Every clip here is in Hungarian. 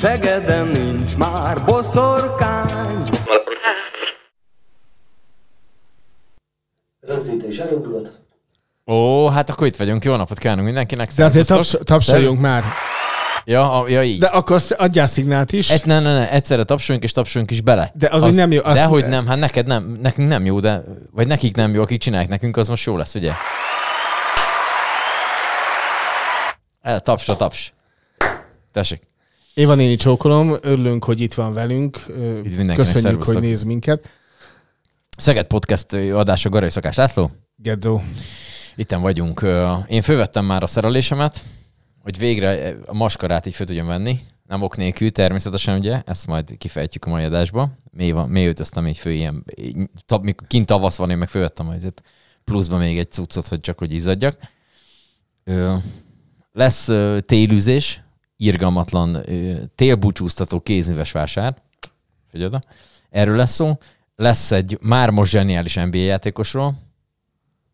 Szegeden nincs már boszorkány, Rögzítés elindult. Ó, hát akkor itt vagyunk. Jó napot kívánunk mindenkinek. De azért taps, tapsoljunk már. Ja, a, ja így. De akkor adjál szignált is. Et, ne, ne, ne, egyszerre tapsoljunk és tapsoljunk is bele. De az úgy nem jó, az- De hogy nem, hát neked nem, nekünk nem jó, de, vagy nekik nem jó, akik csinálják nekünk, az most jó lesz, ugye? El, tapsra, taps. Tessék. Éva néni csókolom, örülünk, hogy itt van velünk. Mindenkinek, Köszönjük, hogy néz minket. Szeged Podcast adása Garai Szakás László. Gedzó. Itten vagyunk. Én fölvettem már a szerelésemet, hogy végre a maskarát így föl tudjam venni. Nem ok nélkül, természetesen ugye, ezt majd kifejtjük a mai adásba. Mély, van, mély öltöztem így fő ilyen, kint tavasz van, én meg fölvettem azért pluszba még egy cuccot, hogy csak hogy izzadjak. Lesz télűzés, irgalmatlan télbúcsúztató kézműves vásár. Figyelj. Erről lesz szó. Lesz egy már most zseniális NBA játékosról,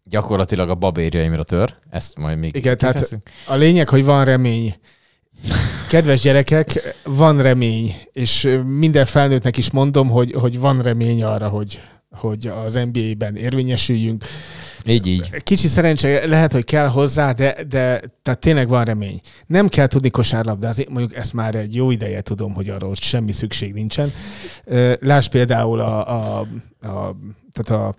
gyakorlatilag a babérjaimra tör. Ezt majd még Igen, tehát kifejezünk. a lényeg, hogy van remény. Kedves gyerekek, van remény, és minden felnőttnek is mondom, hogy, hogy van remény arra, hogy, hogy az NBA-ben érvényesüljünk. Így, így. Kicsi szerencse lehet, hogy kell hozzá, de, de tehát tényleg van remény. Nem kell tudni kosárlabdázni, mondjuk ezt már egy jó ideje tudom, hogy arról semmi szükség nincsen. Lásd például a, a, a, tehát a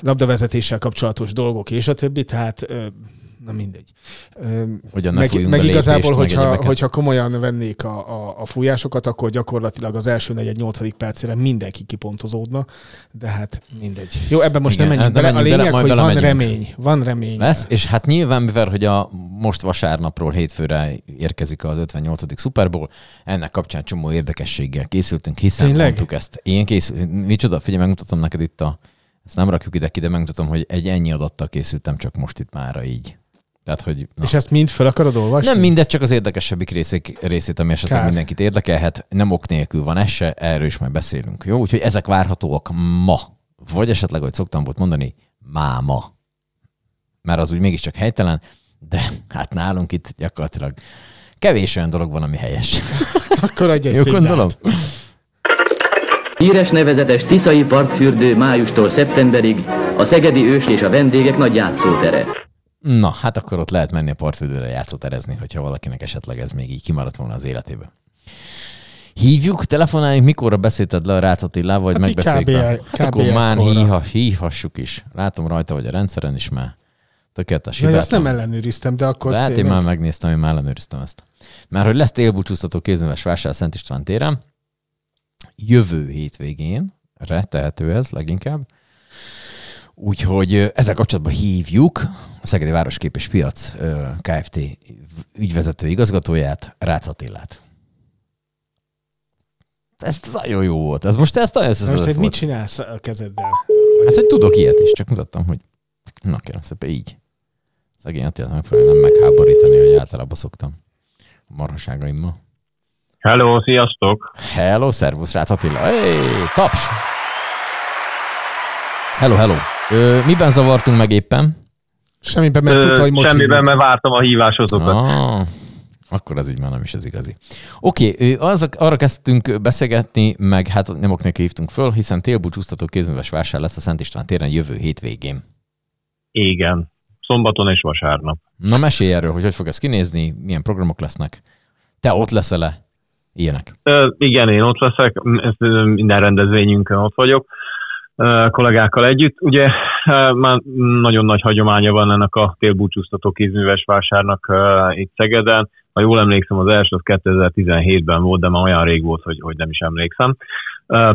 labdavezetéssel kapcsolatos dolgok és a többi, tehát na mindegy. Hogyan meg, meg igazából, lépést, meg hogyha, egyebeket. hogyha komolyan vennék a, a, a fújásokat, akkor gyakorlatilag az első negyed nyolcadik percére mindenki kipontozódna, de hát mindegy. Jó, ebben most Igen, nem menjünk nem bele. A menjünk bele, lényeg, majd hogy van remény. Van remény. Lesz, és hát nyilván, mivel hogy a most vasárnapról hétfőre érkezik az 58. Super Bowl, ennek kapcsán csomó érdekességgel készültünk, hiszen Tényleg? mondtuk ezt. Én készül, micsoda, figyelj, megmutatom neked itt a, ezt nem rakjuk ide ki, de megmutatom, hogy egy ennyi adattal készültem csak most itt mára így. Tehát, hogy na. És ezt mind fel akarod olvasni? Nem mindegy, csak az érdekesebbik részét, részét ami esetleg Kár. mindenkit érdekelhet. Nem ok nélkül van ez se, erről is majd beszélünk. Jó, úgyhogy ezek várhatóak ma. Vagy esetleg, hogy szoktam volt mondani, máma. Mert az úgy mégiscsak helytelen, de hát nálunk itt gyakorlatilag kevés olyan dolog van, ami helyes. Akkor adj egy Jó gondolom? Híres nevezetes Tiszai partfürdő májustól szeptemberig a szegedi ős és a vendégek nagy játszótere. Na, hát akkor ott lehet menni a partvidőre játszóterezni, hogyha valakinek esetleg ez még így kimaradt volna az életében. Hívjuk, telefonáljuk, mikorra beszélted le a Rácz Attilával, vagy Hát megbeszéljük? kb. vele? kb. Hát akkor már hívha, hívhassuk is. Látom rajta, hogy a rendszeren is már tökéletes. Azt hibátlan. nem ellenőriztem, de akkor De hát én már megnéztem, én már ellenőriztem ezt. Mert hogy lesz télbúcsúztató kézműves vásár Szent István téren, jövő hétvégén, re tehető ez leginkább. Úgyhogy ezzel kapcsolatban hívjuk a Szegedi Városkép és Piac Kft. ügyvezető igazgatóját, Rácz Attilát. Ez nagyon jó volt. Ez most ezt nagyon Most összeszedett hogy mit csinálsz a kezeddel? Hát, hogy tudok ilyet is, csak mutattam, hogy na kérem szépen így. Szegény Attilát megpróbálom nem megháborítani, hogy általában szoktam a marhaságaimmal. Hello, sziasztok! Hello, szervusz, Rácz Attila. Hey, taps! Hello, hello. Ö, miben zavartunk meg éppen? Semmiben, mert tudta, hogy most Semmiben, mert vártam a hívásotokat. Ah, akkor ez így már nem is ez igazi. Oké, okay, azok, arra kezdtünk beszélgetni, meg hát nem ok neki hívtunk föl, hiszen télbúcsúztató kézműves vásár lesz a Szent István téren jövő hétvégén. Igen. Szombaton és vasárnap. Na mesélj erről, hogy hogy fog ez kinézni, milyen programok lesznek. Te ott leszel-e? Ilyenek. Ö, igen, én ott leszek, minden rendezvényünkön ott vagyok, ö, kollégákkal együtt. Ugye már nagyon nagy hagyománya van ennek a télbúcsúztató kézműves vásárnak itt Szegeden. Ha jól emlékszem, az első az 2017-ben volt, de már olyan rég volt, hogy, hogy nem is emlékszem.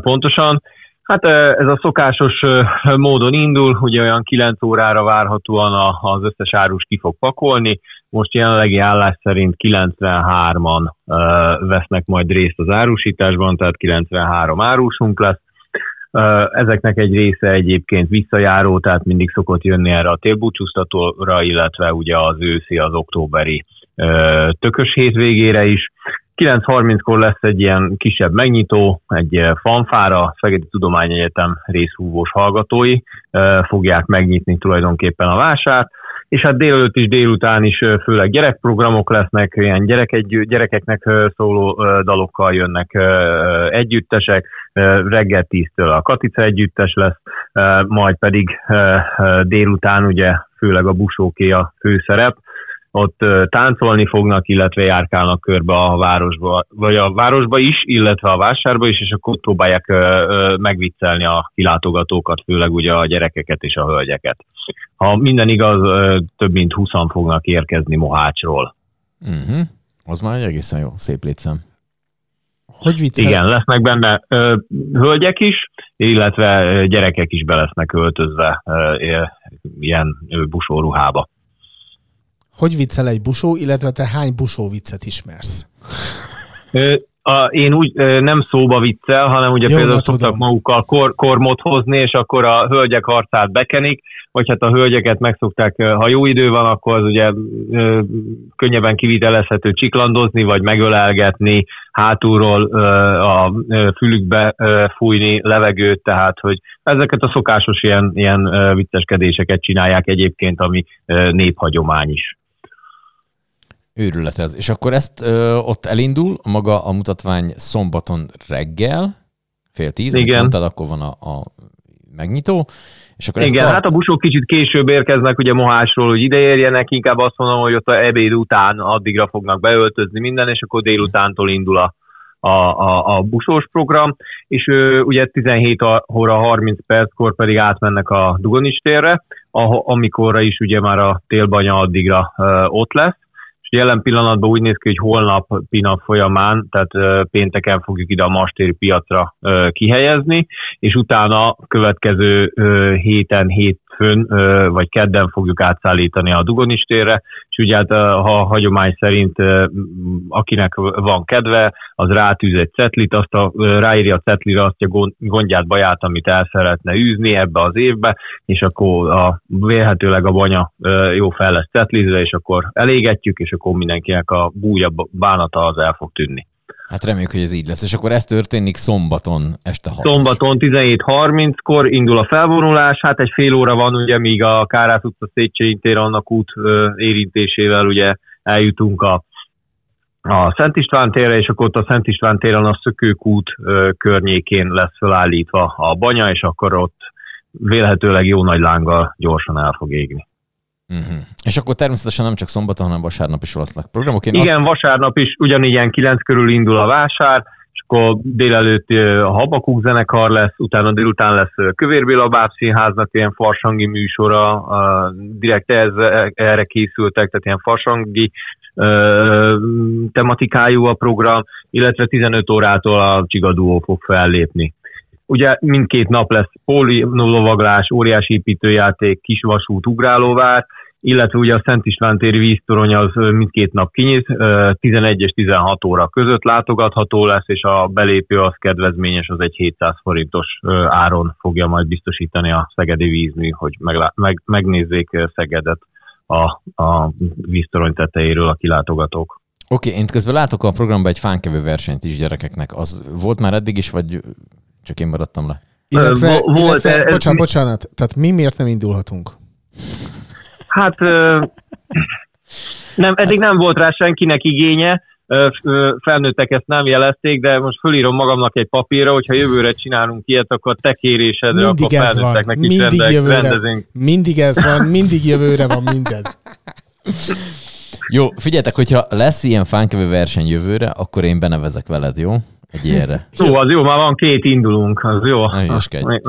Pontosan. Hát ez a szokásos módon indul, ugye olyan 9 órára várhatóan az összes árus ki fog pakolni. Most jelenlegi állás szerint 93-an ö, vesznek majd részt az árusításban, tehát 93 árusunk lesz. Ezeknek egy része egyébként visszajáró, tehát mindig szokott jönni erre a télbúcsúztatóra, illetve ugye az őszi, az októberi tökös hétvégére is. 9.30-kor lesz egy ilyen kisebb megnyitó, egy fanfára, Szegedi Tudományegyetem részhúvós hallgatói fogják megnyitni tulajdonképpen a vásárt, és hát délelőtt is, délután is főleg gyerekprogramok lesznek, ilyen gyerek gyerekeknek szóló dalokkal jönnek együttesek, reggel 10-től a Katica együttes lesz, majd pedig délután ugye főleg a busóké a főszerep, ott táncolni fognak, illetve járkálnak körbe a városba, vagy a városba is, illetve a vásárba is, és akkor próbálják megviccelni a kilátogatókat, főleg ugye a gyerekeket és a hölgyeket. Ha minden igaz, több mint 20 fognak érkezni Mohácsról. Uh-huh. Az már egy egészen jó, szép létszám. Hogy viccel? Igen, lesznek benne ö, hölgyek is, illetve gyerekek is be lesznek öltözve ö, ilyen ö, busóruhába. Hogy viccel egy busó, illetve te hány busó viccet ismersz? Ö, A, én úgy nem szóba viccel, hanem ugye Jó, például na, tudom. szoktak magukkal kor, kormot hozni, és akkor a hölgyek harcát bekenik, vagy hát a hölgyeket megszokták, ha jó idő van, akkor az ugye ö, könnyebben kivitelezhető csiklandozni, vagy megölelgetni, hátulról ö, a fülükbe ö, fújni levegőt, tehát hogy ezeket a szokásos ilyen, ilyen vicceskedéseket csinálják egyébként, ami néphagyomány is. Őrület ez. És akkor ezt ö, ott elindul, maga a mutatvány szombaton reggel, fél tíz, Igen. mondtad, akkor van a, a megnyitó, és akkor Igen, ezt hát a busok kicsit később érkeznek ugye Mohásról, hogy ide érjenek, inkább azt mondom, hogy ott a ebéd után addigra fognak beöltözni minden, és akkor délutántól indul a, a, a, a busós program, és ö, ugye 17 óra 30 perckor pedig átmennek a Dugonis térre, amikorra is ugye már a télbanya addigra ö, ott lesz, jelen pillanatban úgy néz ki, hogy holnap nap folyamán, tehát pénteken fogjuk ide a mastéri piacra kihelyezni, és utána következő héten, ö, vagy kedden fogjuk átszállítani a Dugonis térre, és ugye hát, ha hagyomány szerint akinek van kedve, az rátűz egy cetlit, azt a, ráírja a cetlire azt a gond- gondját, baját, amit el szeretne űzni ebbe az évbe, és akkor a, vélhetőleg a banya jó fel lesz cetlizve, és akkor elégetjük, és akkor mindenkinek a búja bánata az el fog tűnni. Hát reméljük, hogy ez így lesz. És akkor ez történik szombaton este 6 Szombaton 17.30-kor indul a felvonulás, hát egy fél óra van, ugye, míg a Kárász utca Széchenyi tér annak út érintésével ugye eljutunk a, a Szent István térre, és akkor ott a Szent István téren a Szökőkút környékén lesz felállítva a banya, és akkor ott vélhetőleg jó nagy lánggal gyorsan el fog égni. Uh-huh. És akkor természetesen nem csak szombaton, hanem vasárnap is lesznek programok. Én Igen, azt, vasárnap is ugyanígy ilyen 9 körül indul a vásár, és akkor délelőtt a Habakuk zenekar lesz, utána délután lesz Kövér Béla Bábszínháznak ilyen farsangi műsora, direkt ez, erre készültek, tehát ilyen farsangi tematikájú a program, illetve 15 órától a Csigaduó fog fellépni. Ugye mindkét nap lesz póli lovaglás, óriási építőjáték, kisvasút, ugrálóvár, illetve ugye a Szent István téri víztorony az mindkét nap kinyit, ö, 11 és 16 óra között látogatható lesz, és a belépő az kedvezményes, az egy 700 forintos áron fogja majd biztosítani a Szegedi vízmű, hogy meglá- meg, megnézzék Szegedet a, a víztorony tetejéről a kilátogatók. Oké, én közben látok a programban egy fánkevő versenyt is gyerekeknek. Az volt már eddig is, vagy csak én maradtam le? Illetve, volt, illetve ez- bocsánat, bocsánat, tehát mi miért nem indulhatunk? Hát nem, eddig nem volt rá senkinek igénye, felnőttek ezt nem jelezték, de most fölírom magamnak egy papírra, hogyha jövőre csinálunk ilyet, akkor te kérésedre, Mindig akkor ez van, felnőtteknek is mindig jövőre, rendezünk. mindig ez van, mindig jövőre van minden. Jó, figyeljetek, hogyha lesz ilyen fánkevő verseny jövőre, akkor én benevezek veled, jó? Egy ilyenre. Jó, az jó, már van két indulunk, az jó. Még-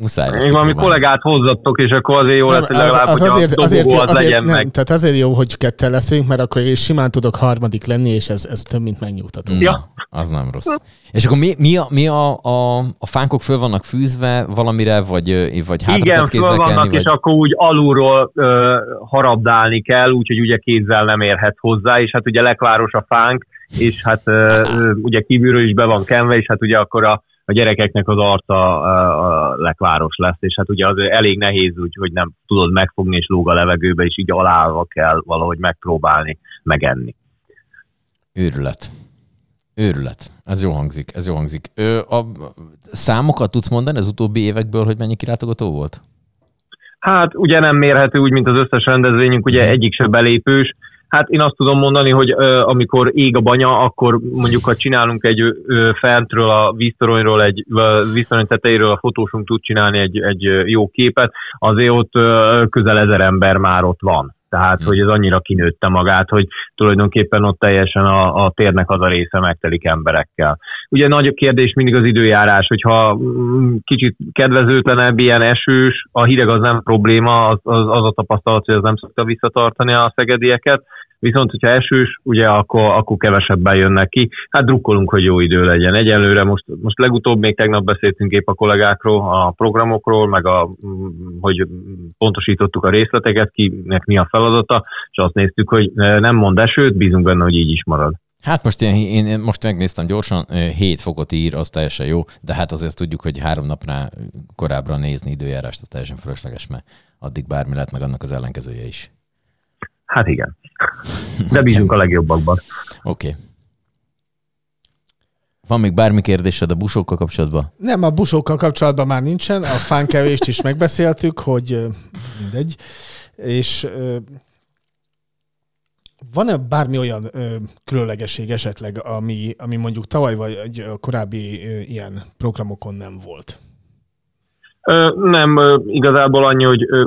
Muszáj Még valami kollégát hozzatok, és akkor azért jó Nem, lesz, hogy legalább, az, az hogy azért, a azért, az azért, legyen nem, meg. tehát azért jó, hogy ketten leszünk, mert akkor én simán tudok harmadik lenni, és ez, ez több, mint megnyugtató. Na, Ja. az nem rossz. És akkor mi, mi, a, mi a, a, a fánkok föl vannak fűzve valamire, vagy, vagy hátra Igen, föl vannak, kelni, és vagy... akkor úgy alulról ö, harabdálni kell, úgyhogy ugye kézzel nem érhet hozzá, és hát ugye lekváros a fánk, és hát ugye kívülről is be van kenve, és hát ugye akkor a, a gyerekeknek az arca ö, a lekváros lesz, és hát ugye az elég nehéz úgy, hogy nem tudod megfogni, és lóg a levegőbe, és így alállva kell valahogy megpróbálni megenni. Őrület. Őrület. Ez jó hangzik, ez jó hangzik. Ö, a számokat tudsz mondani az utóbbi évekből, hogy mennyi kilátogató volt? Hát ugye nem mérhető úgy, mint az összes rendezvényünk, ugye Mhm. egyik se belépős. Hát én azt tudom mondani, hogy ö, amikor ég a banya, akkor mondjuk, ha csinálunk egy ö, fentről a víztoronyról, egy ö, víztorony tetejéről a fotósunk tud csinálni egy, egy jó képet, azért ott ö, közel ezer ember már ott van. Tehát, Mhm. hogy ez annyira kinőtte magát, hogy tulajdonképpen ott teljesen a, a térnek az a része megtelik emberekkel. Ugye nagy kérdés mindig az időjárás, hogyha mm, kicsit kedvezőtlenebb, ilyen esős, a hideg az nem probléma, az, az, az a tapasztalat, hogy az nem szokta visszatartani a szegedieket, viszont hogyha esős, ugye akkor, akkor kevesebben jönnek ki. Hát drukkolunk, hogy jó idő legyen. Egyelőre most, most legutóbb még tegnap beszéltünk épp a kollégákról, a programokról, meg a, mm, hogy pontosítottuk a részleteket, kinek mi a feladata, és azt néztük, hogy eh, nem mond esőt, bízunk benne, hogy így is marad. Hát most én, én, most megnéztem gyorsan, ö, 7 fokot ír, az teljesen jó, de hát azért tudjuk, hogy három napnál korábbra nézni időjárást, az teljesen fölösleges, mert addig bármi lehet, meg annak az ellenkezője is. Hát igen. De bízunk a legjobbakban. Oké. Okay. Van még bármi kérdésed a busókkal kapcsolatban? Nem, a busókkal kapcsolatban már nincsen, a fánkevést is megbeszéltük, hogy mindegy. És van-e bármi olyan ö, különlegesség esetleg, ami, ami mondjuk tavaly vagy a korábbi ö, ilyen programokon nem volt? Ö, Nem, ö, igazából annyi, hogy ö,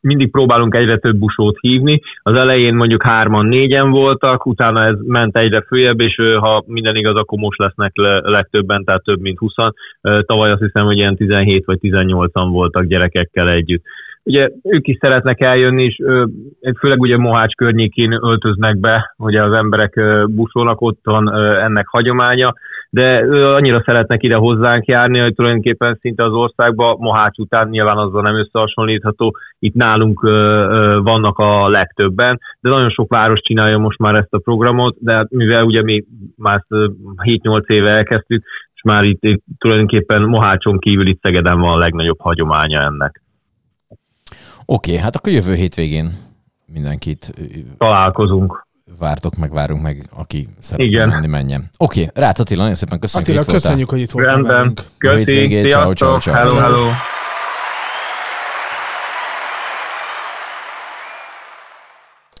mindig próbálunk egyre több busót hívni. Az elején mondjuk hárman, négyen voltak, utána ez ment egyre följebb, és ha minden igaz, akkor most lesznek le, legtöbben, tehát több mint 20 Tavaly azt hiszem, hogy ilyen 17 vagy 18-an voltak gyerekekkel együtt. Ugye ők is szeretnek eljönni, és főleg ugye Mohács környékén öltöznek be, hogy az emberek buszolnak, ott van ennek hagyománya, de ö, annyira szeretnek ide hozzánk járni, hogy tulajdonképpen szinte az országban Mohács után nyilván azzal nem összehasonlítható, itt nálunk ö, ö, vannak a legtöbben, de nagyon sok város csinálja most már ezt a programot, de hát mivel ugye mi már ezt, ö, 7-8 éve elkezdtük, és már itt, itt tulajdonképpen Mohácson kívül itt Szegeden van a legnagyobb hagyománya ennek. Oké, okay, hát akkor jövő hétvégén mindenkit Találkozunk. Vártok, meg várunk meg, aki szeretne Igen. menni, menjen. Oké, okay, Rácz Attila, nagyon szépen köszönjük, Attila, hogy voltál. köszönjük, hogy itt voltál Rendben. velünk. Köszi, ciao, ciao, ciao. hello, hello.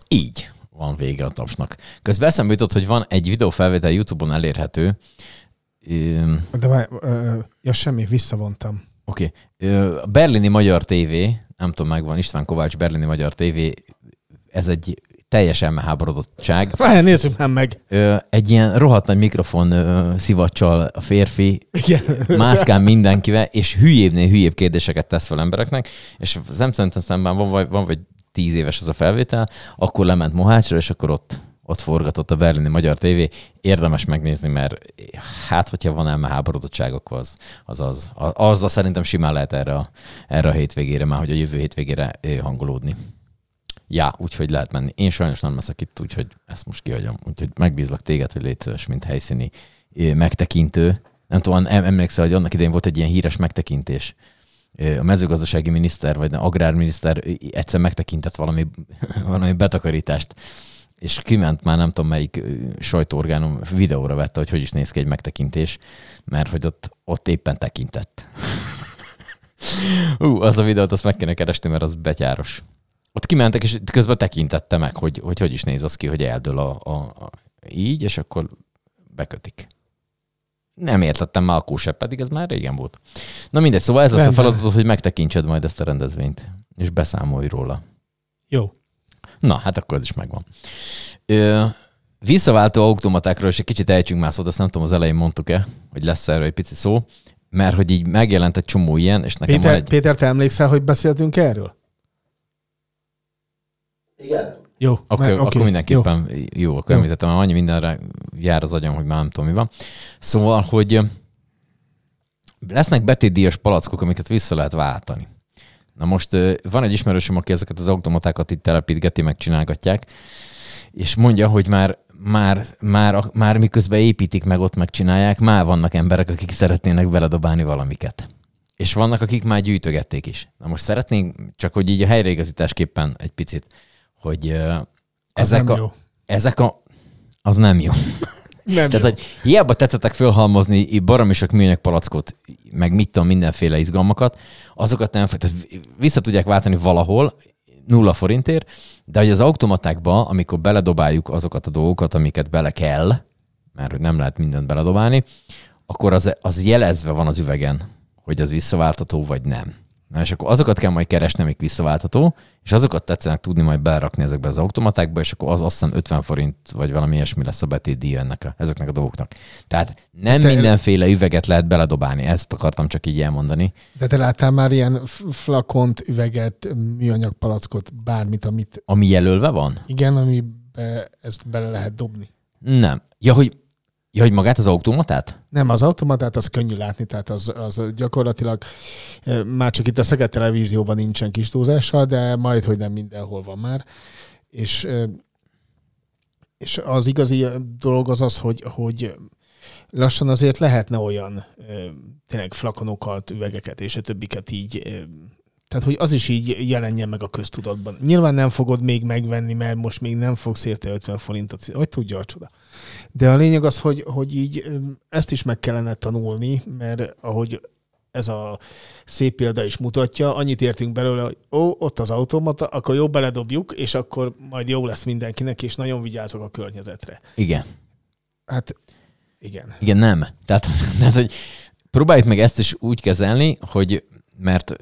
Így van vége a tapsnak. Közben eszembe jutott, hogy van egy videófelvétel YouTube-on elérhető. De várj, ja semmi, visszavontam. Oké. Okay. A Berlini Magyar TV, nem tudom, megvan István Kovács Berlini Magyar TV, ez egy teljes elmeháborodottság. Várj, nézzük már meg. Ö, Egy ilyen rohadt nagy mikrofon ö, szivacsal a férfi, Igen. mászkál mindenkivel, és hülyébbnél hülyébb kérdéseket tesz fel embereknek, és az nem szerintem szemben van, vagy, van vagy tíz éves ez a felvétel, akkor lement Mohácsra, és akkor ott, ott forgatott a berlini Magyar TV. Érdemes megnézni, mert hát, hogyha van elmeháborodottság, akkor az, az, az, az, azzal szerintem simán lehet erre a, erre a hétvégére, már hogy a jövő hétvégére hangolódni. Ja, úgyhogy lehet menni. Én sajnos nem leszek itt, úgyhogy ezt most kihagyom. Úgyhogy megbízlak téged, hogy légy szíves, mint helyszíni megtekintő. Nem tudom, em- emlékszel, hogy annak idején volt egy ilyen híres megtekintés. A mezőgazdasági miniszter, vagy agrárminiszter egyszer megtekintett valami, valami betakarítást, és kiment már nem tudom melyik sajtóorgánum videóra vette, hogy hogy is néz ki egy megtekintés, mert hogy ott, ott éppen tekintett. Ú, az a videót azt meg kéne keresni, mert az betyáros. Ott kimentek, és közben tekintette meg, hogy hogy, hogy is néz az ki, hogy eldől a, a, a így, és akkor bekötik. Nem értettem már akkor se, pedig ez már régen volt. Na mindegy, szóval ez lesz a Rendben. feladatod, hogy megtekintsed majd ezt a rendezvényt, és beszámolj róla. Jó. Na, hát akkor ez is megvan. Ö, Visszaváltó automatákról is egy kicsit ejtsünk már szót, azt nem tudom, az elején mondtuk-e, hogy lesz erről egy pici szó, mert hogy így megjelent egy csomó ilyen, és nekem van Péter, egy... Péter, te emlékszel, hogy beszéltünk erről? Igen. Jó. Akkor, mert- okay, oké, akkor mindenképpen jó, jó akkor Jó. említettem, mert annyi mindenre jár az agyam, hogy már nem tudom, mi van. Szóval, hogy lesznek betétdíjas palackok, amiket vissza lehet váltani. Na most van egy ismerősöm, aki ezeket az automatákat itt telepítgeti, megcsinálgatják, és mondja, hogy már már, már, már miközben építik meg, ott megcsinálják, már vannak emberek, akik szeretnének beledobálni valamiket. És vannak, akik már gyűjtögették is. Na most szeretnénk, csak hogy így a helyreigazításképpen egy picit, hogy Az ezek nem a, jó. ezek a... Az nem jó. Nem Tehát, jó. hogy hiába tetszettek fölhalmozni baromi sok műanyag palackot, meg mit tudom, mindenféle izgalmakat, azokat nem, tehát vissza tudják váltani valahol, nulla forintért, de hogy az automatákba, amikor beledobáljuk azokat a dolgokat, amiket bele kell, mert nem lehet mindent beledobálni, akkor az, az jelezve van az üvegen, hogy az visszaváltható vagy nem. Na és akkor azokat kell majd keresni, amik visszaváltható, és azokat tetszenek tudni majd berakni ezekbe az automatákba, és akkor az azt hiszem 50 forint, vagy valami ilyesmi lesz a betétdíj ennek a, ezeknek a dolgoknak. Tehát nem Te- mindenféle üveget lehet beledobálni, ezt akartam csak így elmondani. De te láttál már ilyen flakont, üveget, műanyag palackot, bármit, amit Ami jelölve van? igen, amibe ezt bele lehet dobni. Nem. Ja, hogy, ja, hogy magát az automatát? Nem, az automatát az könnyű látni, tehát az, az gyakorlatilag már csak itt a Szeged televízióban nincsen kis túlzással, de majd, hogy nem mindenhol van már. És, és az igazi dolog az az, hogy, hogy lassan azért lehetne olyan tényleg flakonokat, üvegeket és a többiket így eh, tehát, hogy az is így jelenjen meg a köztudatban. Nyilván nem fogod még megvenni, mert most még nem fogsz érte 50 forintot, vagy tudja a csoda. De a lényeg az, hogy, hogy így ezt is meg kellene tanulni, mert ahogy ez a szép példa is mutatja, annyit értünk belőle, hogy ó, ott az automata, akkor jó beledobjuk, és akkor majd jó lesz mindenkinek, és nagyon vigyázok a környezetre. Igen. Hát igen. Igen, nem. Tehát, tehát, hogy próbáljuk meg ezt is úgy kezelni, hogy mert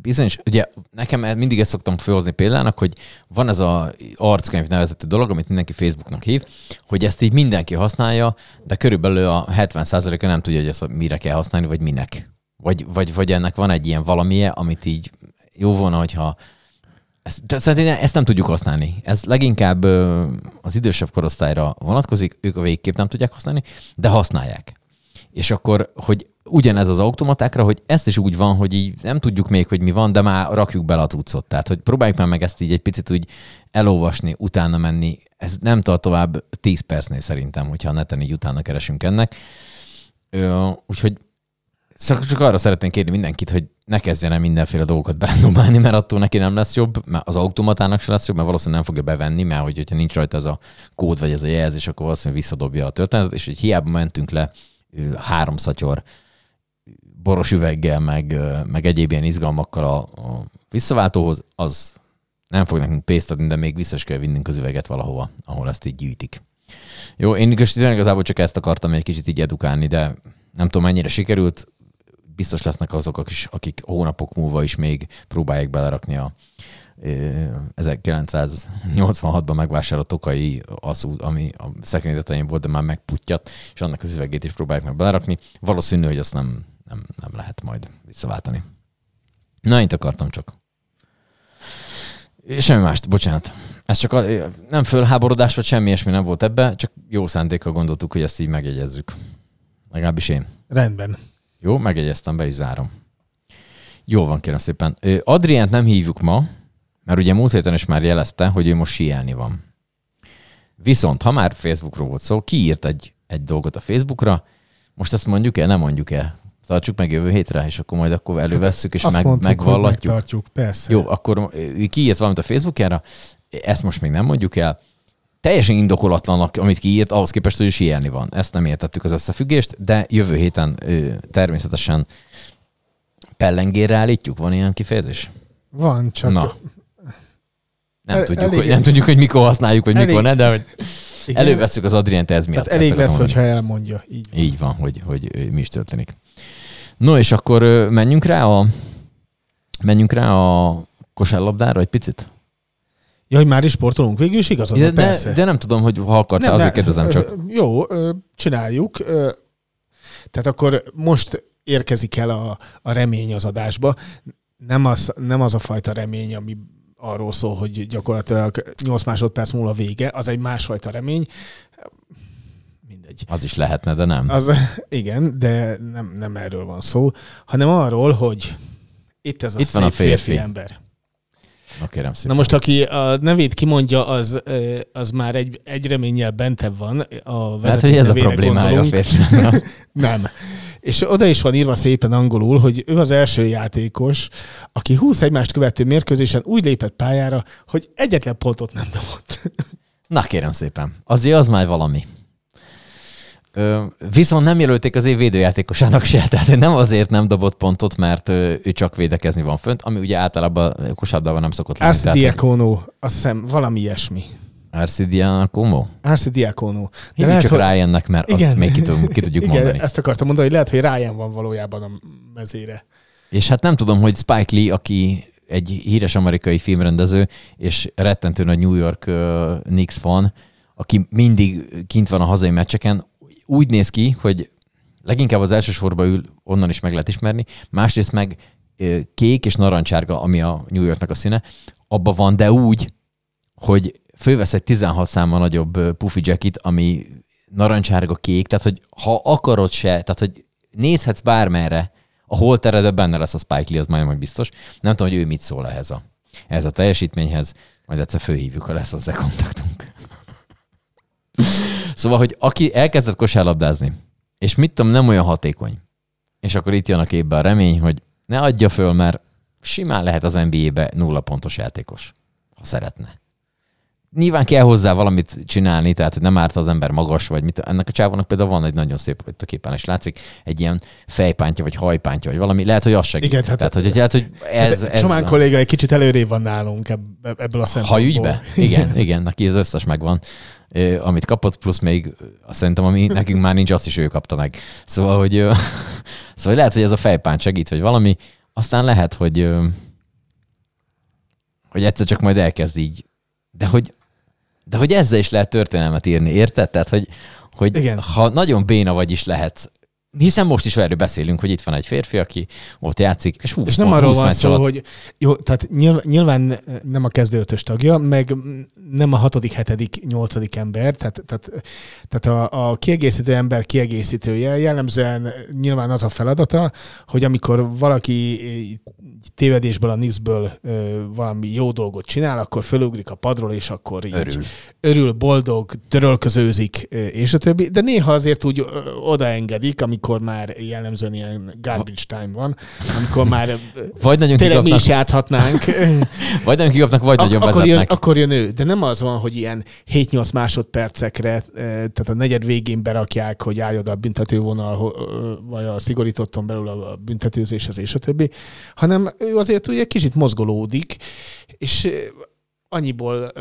bizonyos, ugye nekem mindig ezt szoktam felhozni példának, hogy van ez a arckönyv nevezetű dolog, amit mindenki Facebooknak hív, hogy ezt így mindenki használja, de körülbelül a 70%-a nem tudja, hogy ezt mire kell használni, vagy minek. Vagy, vagy, vagy ennek van egy ilyen valamije, amit így jó volna, hogyha ezt, de szerintem ezt nem tudjuk használni. Ez leginkább az idősebb korosztályra vonatkozik, ők a végképp nem tudják használni, de használják. És akkor, hogy ugyanez az automatákra, hogy ezt is úgy van, hogy így nem tudjuk még, hogy mi van, de már rakjuk bele a cuccot. Tehát, hogy próbáljuk már meg ezt így egy picit úgy elolvasni, utána menni. Ez nem tart tovább 10 percnél szerintem, hogyha a neten így utána keresünk ennek. Ö, úgyhogy csak, csak arra szeretnénk kérni mindenkit, hogy ne kezdjen el mindenféle dolgokat beledobálni, mert attól neki nem lesz jobb, mert az automatának se lesz jobb, mert valószínűleg nem fogja bevenni, mert hogy, hogyha nincs rajta ez a kód vagy ez a jelzés, akkor valószínűleg visszadobja a történetet, és hogy hiába mentünk le három szatyor boros üveggel, meg, meg egyéb ilyen izgalmakkal a, a visszaváltóhoz, az nem fog nekünk pénzt adni, de még vissza is kell vinnünk az üveget valahova, ahol ezt így gyűjtik. Jó, én igaz- igazából csak ezt akartam egy kicsit így edukálni, de nem tudom mennyire sikerült. Biztos lesznek azok, is, akik hónapok múlva is még próbálják belerakni a ö, 1986-ban megvásárolt tokai aszú, ami a szekrény tetején volt, de már megputyat, és annak az üvegét is próbálják meg belerakni. Valószínű, hogy azt nem, nem, nem lehet majd visszaváltani. Na, itt akartam csak. Semmi mást, bocsánat. Ez csak a, nem fölháborodás, vagy semmi ilyesmi nem volt ebbe, csak jó szándékkal gondoltuk, hogy ezt így megjegyezzük. Legalábbis én. Rendben. Jó, megjegyeztem, be is zárom. Jó van, kérem szépen. Adriánt nem hívjuk ma, mert ugye múlt héten is már jelezte, hogy ő most síelni van. Viszont, ha már Facebookról volt szó, kiírt egy, egy dolgot a Facebookra, most ezt mondjuk el, nem mondjuk el. Tartsuk meg jövő hétre, és akkor majd akkor elővesszük, és Azt meg, mondtuk, hogy megvallatjuk. megtartjuk, persze. Jó, akkor kiírt valamit a Facebookjára, ezt most még nem mondjuk el. Teljesen indokolatlan, amit kiírt, ahhoz képest, hogy ő síelni van. Ezt nem értettük az összefüggést, de jövő héten természetesen pellengérre állítjuk. Van ilyen kifejezés? Van, csak Na. Nem, El- tudjuk, elég- hogy, nem tudjuk, hogy mikor használjuk, vagy Elég- mikor ne, de hogy igen, elővesszük az Adrient ez miatt. tehát elég lesz, akarom hogyha elmondja. Így. mondani. Így van, hogy, hogy mi is történik. No, és akkor menjünk rá a menjünk rá a kosárlabdára egy picit? Ja, hogy már is sportolunk végül is, igazad De, van, de, persze. de nem tudom, hogy ha akartál, azért kérdezem csak. Jó, csináljuk. Tehát akkor most érkezik el a, a remény az adásba. Nem az, nem az a fajta remény, ami arról szól, hogy gyakorlatilag 8 másodperc múlva vége, az egy másfajta remény. Mindegy. Az is lehetne, de nem. Az, igen, de nem, nem erről van szó, hanem arról, hogy itt ez a Itt szép van a férfi. férfi. ember. Na kérem szépen. Na most, aki a nevét kimondja, az, az már egy, egy reménnyel bentebb van. A Hát, vezető hogy ez a problémája a. Nem. És oda is van írva szépen angolul, hogy ő az első játékos, aki 20 egymást követő mérkőzésen úgy lépett pályára, hogy egyetlen pontot nem dobott. Na kérem szépen. Azért az már valami. Viszont nem jelölték az év védőjátékosának se, tehát nem azért nem dobott pontot, mert ő csak védekezni van fönt, ami ugye általában kosárlabdában nem szokott lenni. Arsi Diakono, azt hiszem valami ilyesmi. Arsi Diakono? Arsi Diakono. De lehet, csak hogy- Ryannek, mert azt még ki, tudunk, ki tudjuk igen, mondani. ezt akartam mondani, hogy lehet, hogy Ryan van valójában a mezére. És hát nem tudom, hogy Spike Lee, aki egy híres amerikai filmrendező, és rettentő nagy New York uh, Knicks fan, aki mindig kint van a hazai meccseken, úgy néz ki, hogy leginkább az első sorba ül, onnan is meg lehet ismerni, másrészt meg kék és narancsárga, ami a New Yorknak a színe, abba van, de úgy, hogy fölvesz egy 16 számmal nagyobb ö, puffy jacket, ami narancsárga kék, tehát hogy ha akarod se, tehát hogy nézhetsz bármerre, a holteredben benne lesz a Spike Lee, az majd majd biztos. Nem tudom, hogy ő mit szól ehhez a, ehhez a teljesítményhez, majd egyszer fölhívjuk, ha lesz hozzá kontaktunk. Szóval, hogy aki elkezdett kosárlabdázni, és mit tudom, nem olyan hatékony, és akkor itt jön a képbe a remény, hogy ne adja föl, mert simán lehet az NBA-be nulla pontos játékos, ha szeretne. Nyilván kell hozzá valamit csinálni, tehát hogy nem árt az ember magas, vagy mit. Ennek a csávónak például van egy nagyon szép, itt a képen is látszik, egy ilyen fejpántja, vagy hajpántja, vagy valami. Lehet, hogy az segít. Igen, tehát- tehát, hogy, lehet, hogy ez, ez Csomán a- kolléga egy kicsit előrébb van nálunk ebb- ebből a szempontból. Hajügybe? Igen, igen, neki az összes megvan, amit kapott, plusz még szerintem, ami nekünk már nincs, azt is ő kapta meg. Szóval, hogy, szóval lehet, hogy ez a fejpánt segít, vagy valami, aztán lehet, hogy, hogy egyszer csak majd elkezd így, de hogy, de hogy ezzel is lehet történelmet írni, érted? Tehát, hogy, hogy Igen. ha nagyon béna vagy is lehet, hiszen most is erről beszélünk, hogy itt van egy férfi, aki ott játszik, és 20 És nem arról 20 van szó, alatt- hogy jó, tehát nyilván, nyilván nem a kezdőötös tagja, meg nem a hatodik, hetedik, nyolcadik ember, tehát, tehát, tehát a, a kiegészítő ember kiegészítője jellemzően nyilván az a feladata, hogy amikor valaki tévedésből, a niszből valami jó dolgot csinál, akkor fölugrik a padról, és akkor így Örül. örül, boldog, törölközőzik, és a többi, de néha azért úgy odaengedik, amikor már jellemzően ilyen garbage time van, amikor már Vagy nagyon tényleg mi kikapnak, is játszhatnánk, vagy nagyon kikapnak, vagy nagyon Ak- akkor, jön, vezetnek. akkor jön ő. De nem az van, hogy ilyen 7-8 másodpercekre, ö, tehát a negyed végén berakják, hogy állj oda a büntetővonal, vagy a szigorítottan belül a büntetőzéshez, és a többi, hanem ő azért ugye kicsit mozgolódik, és ö, annyiból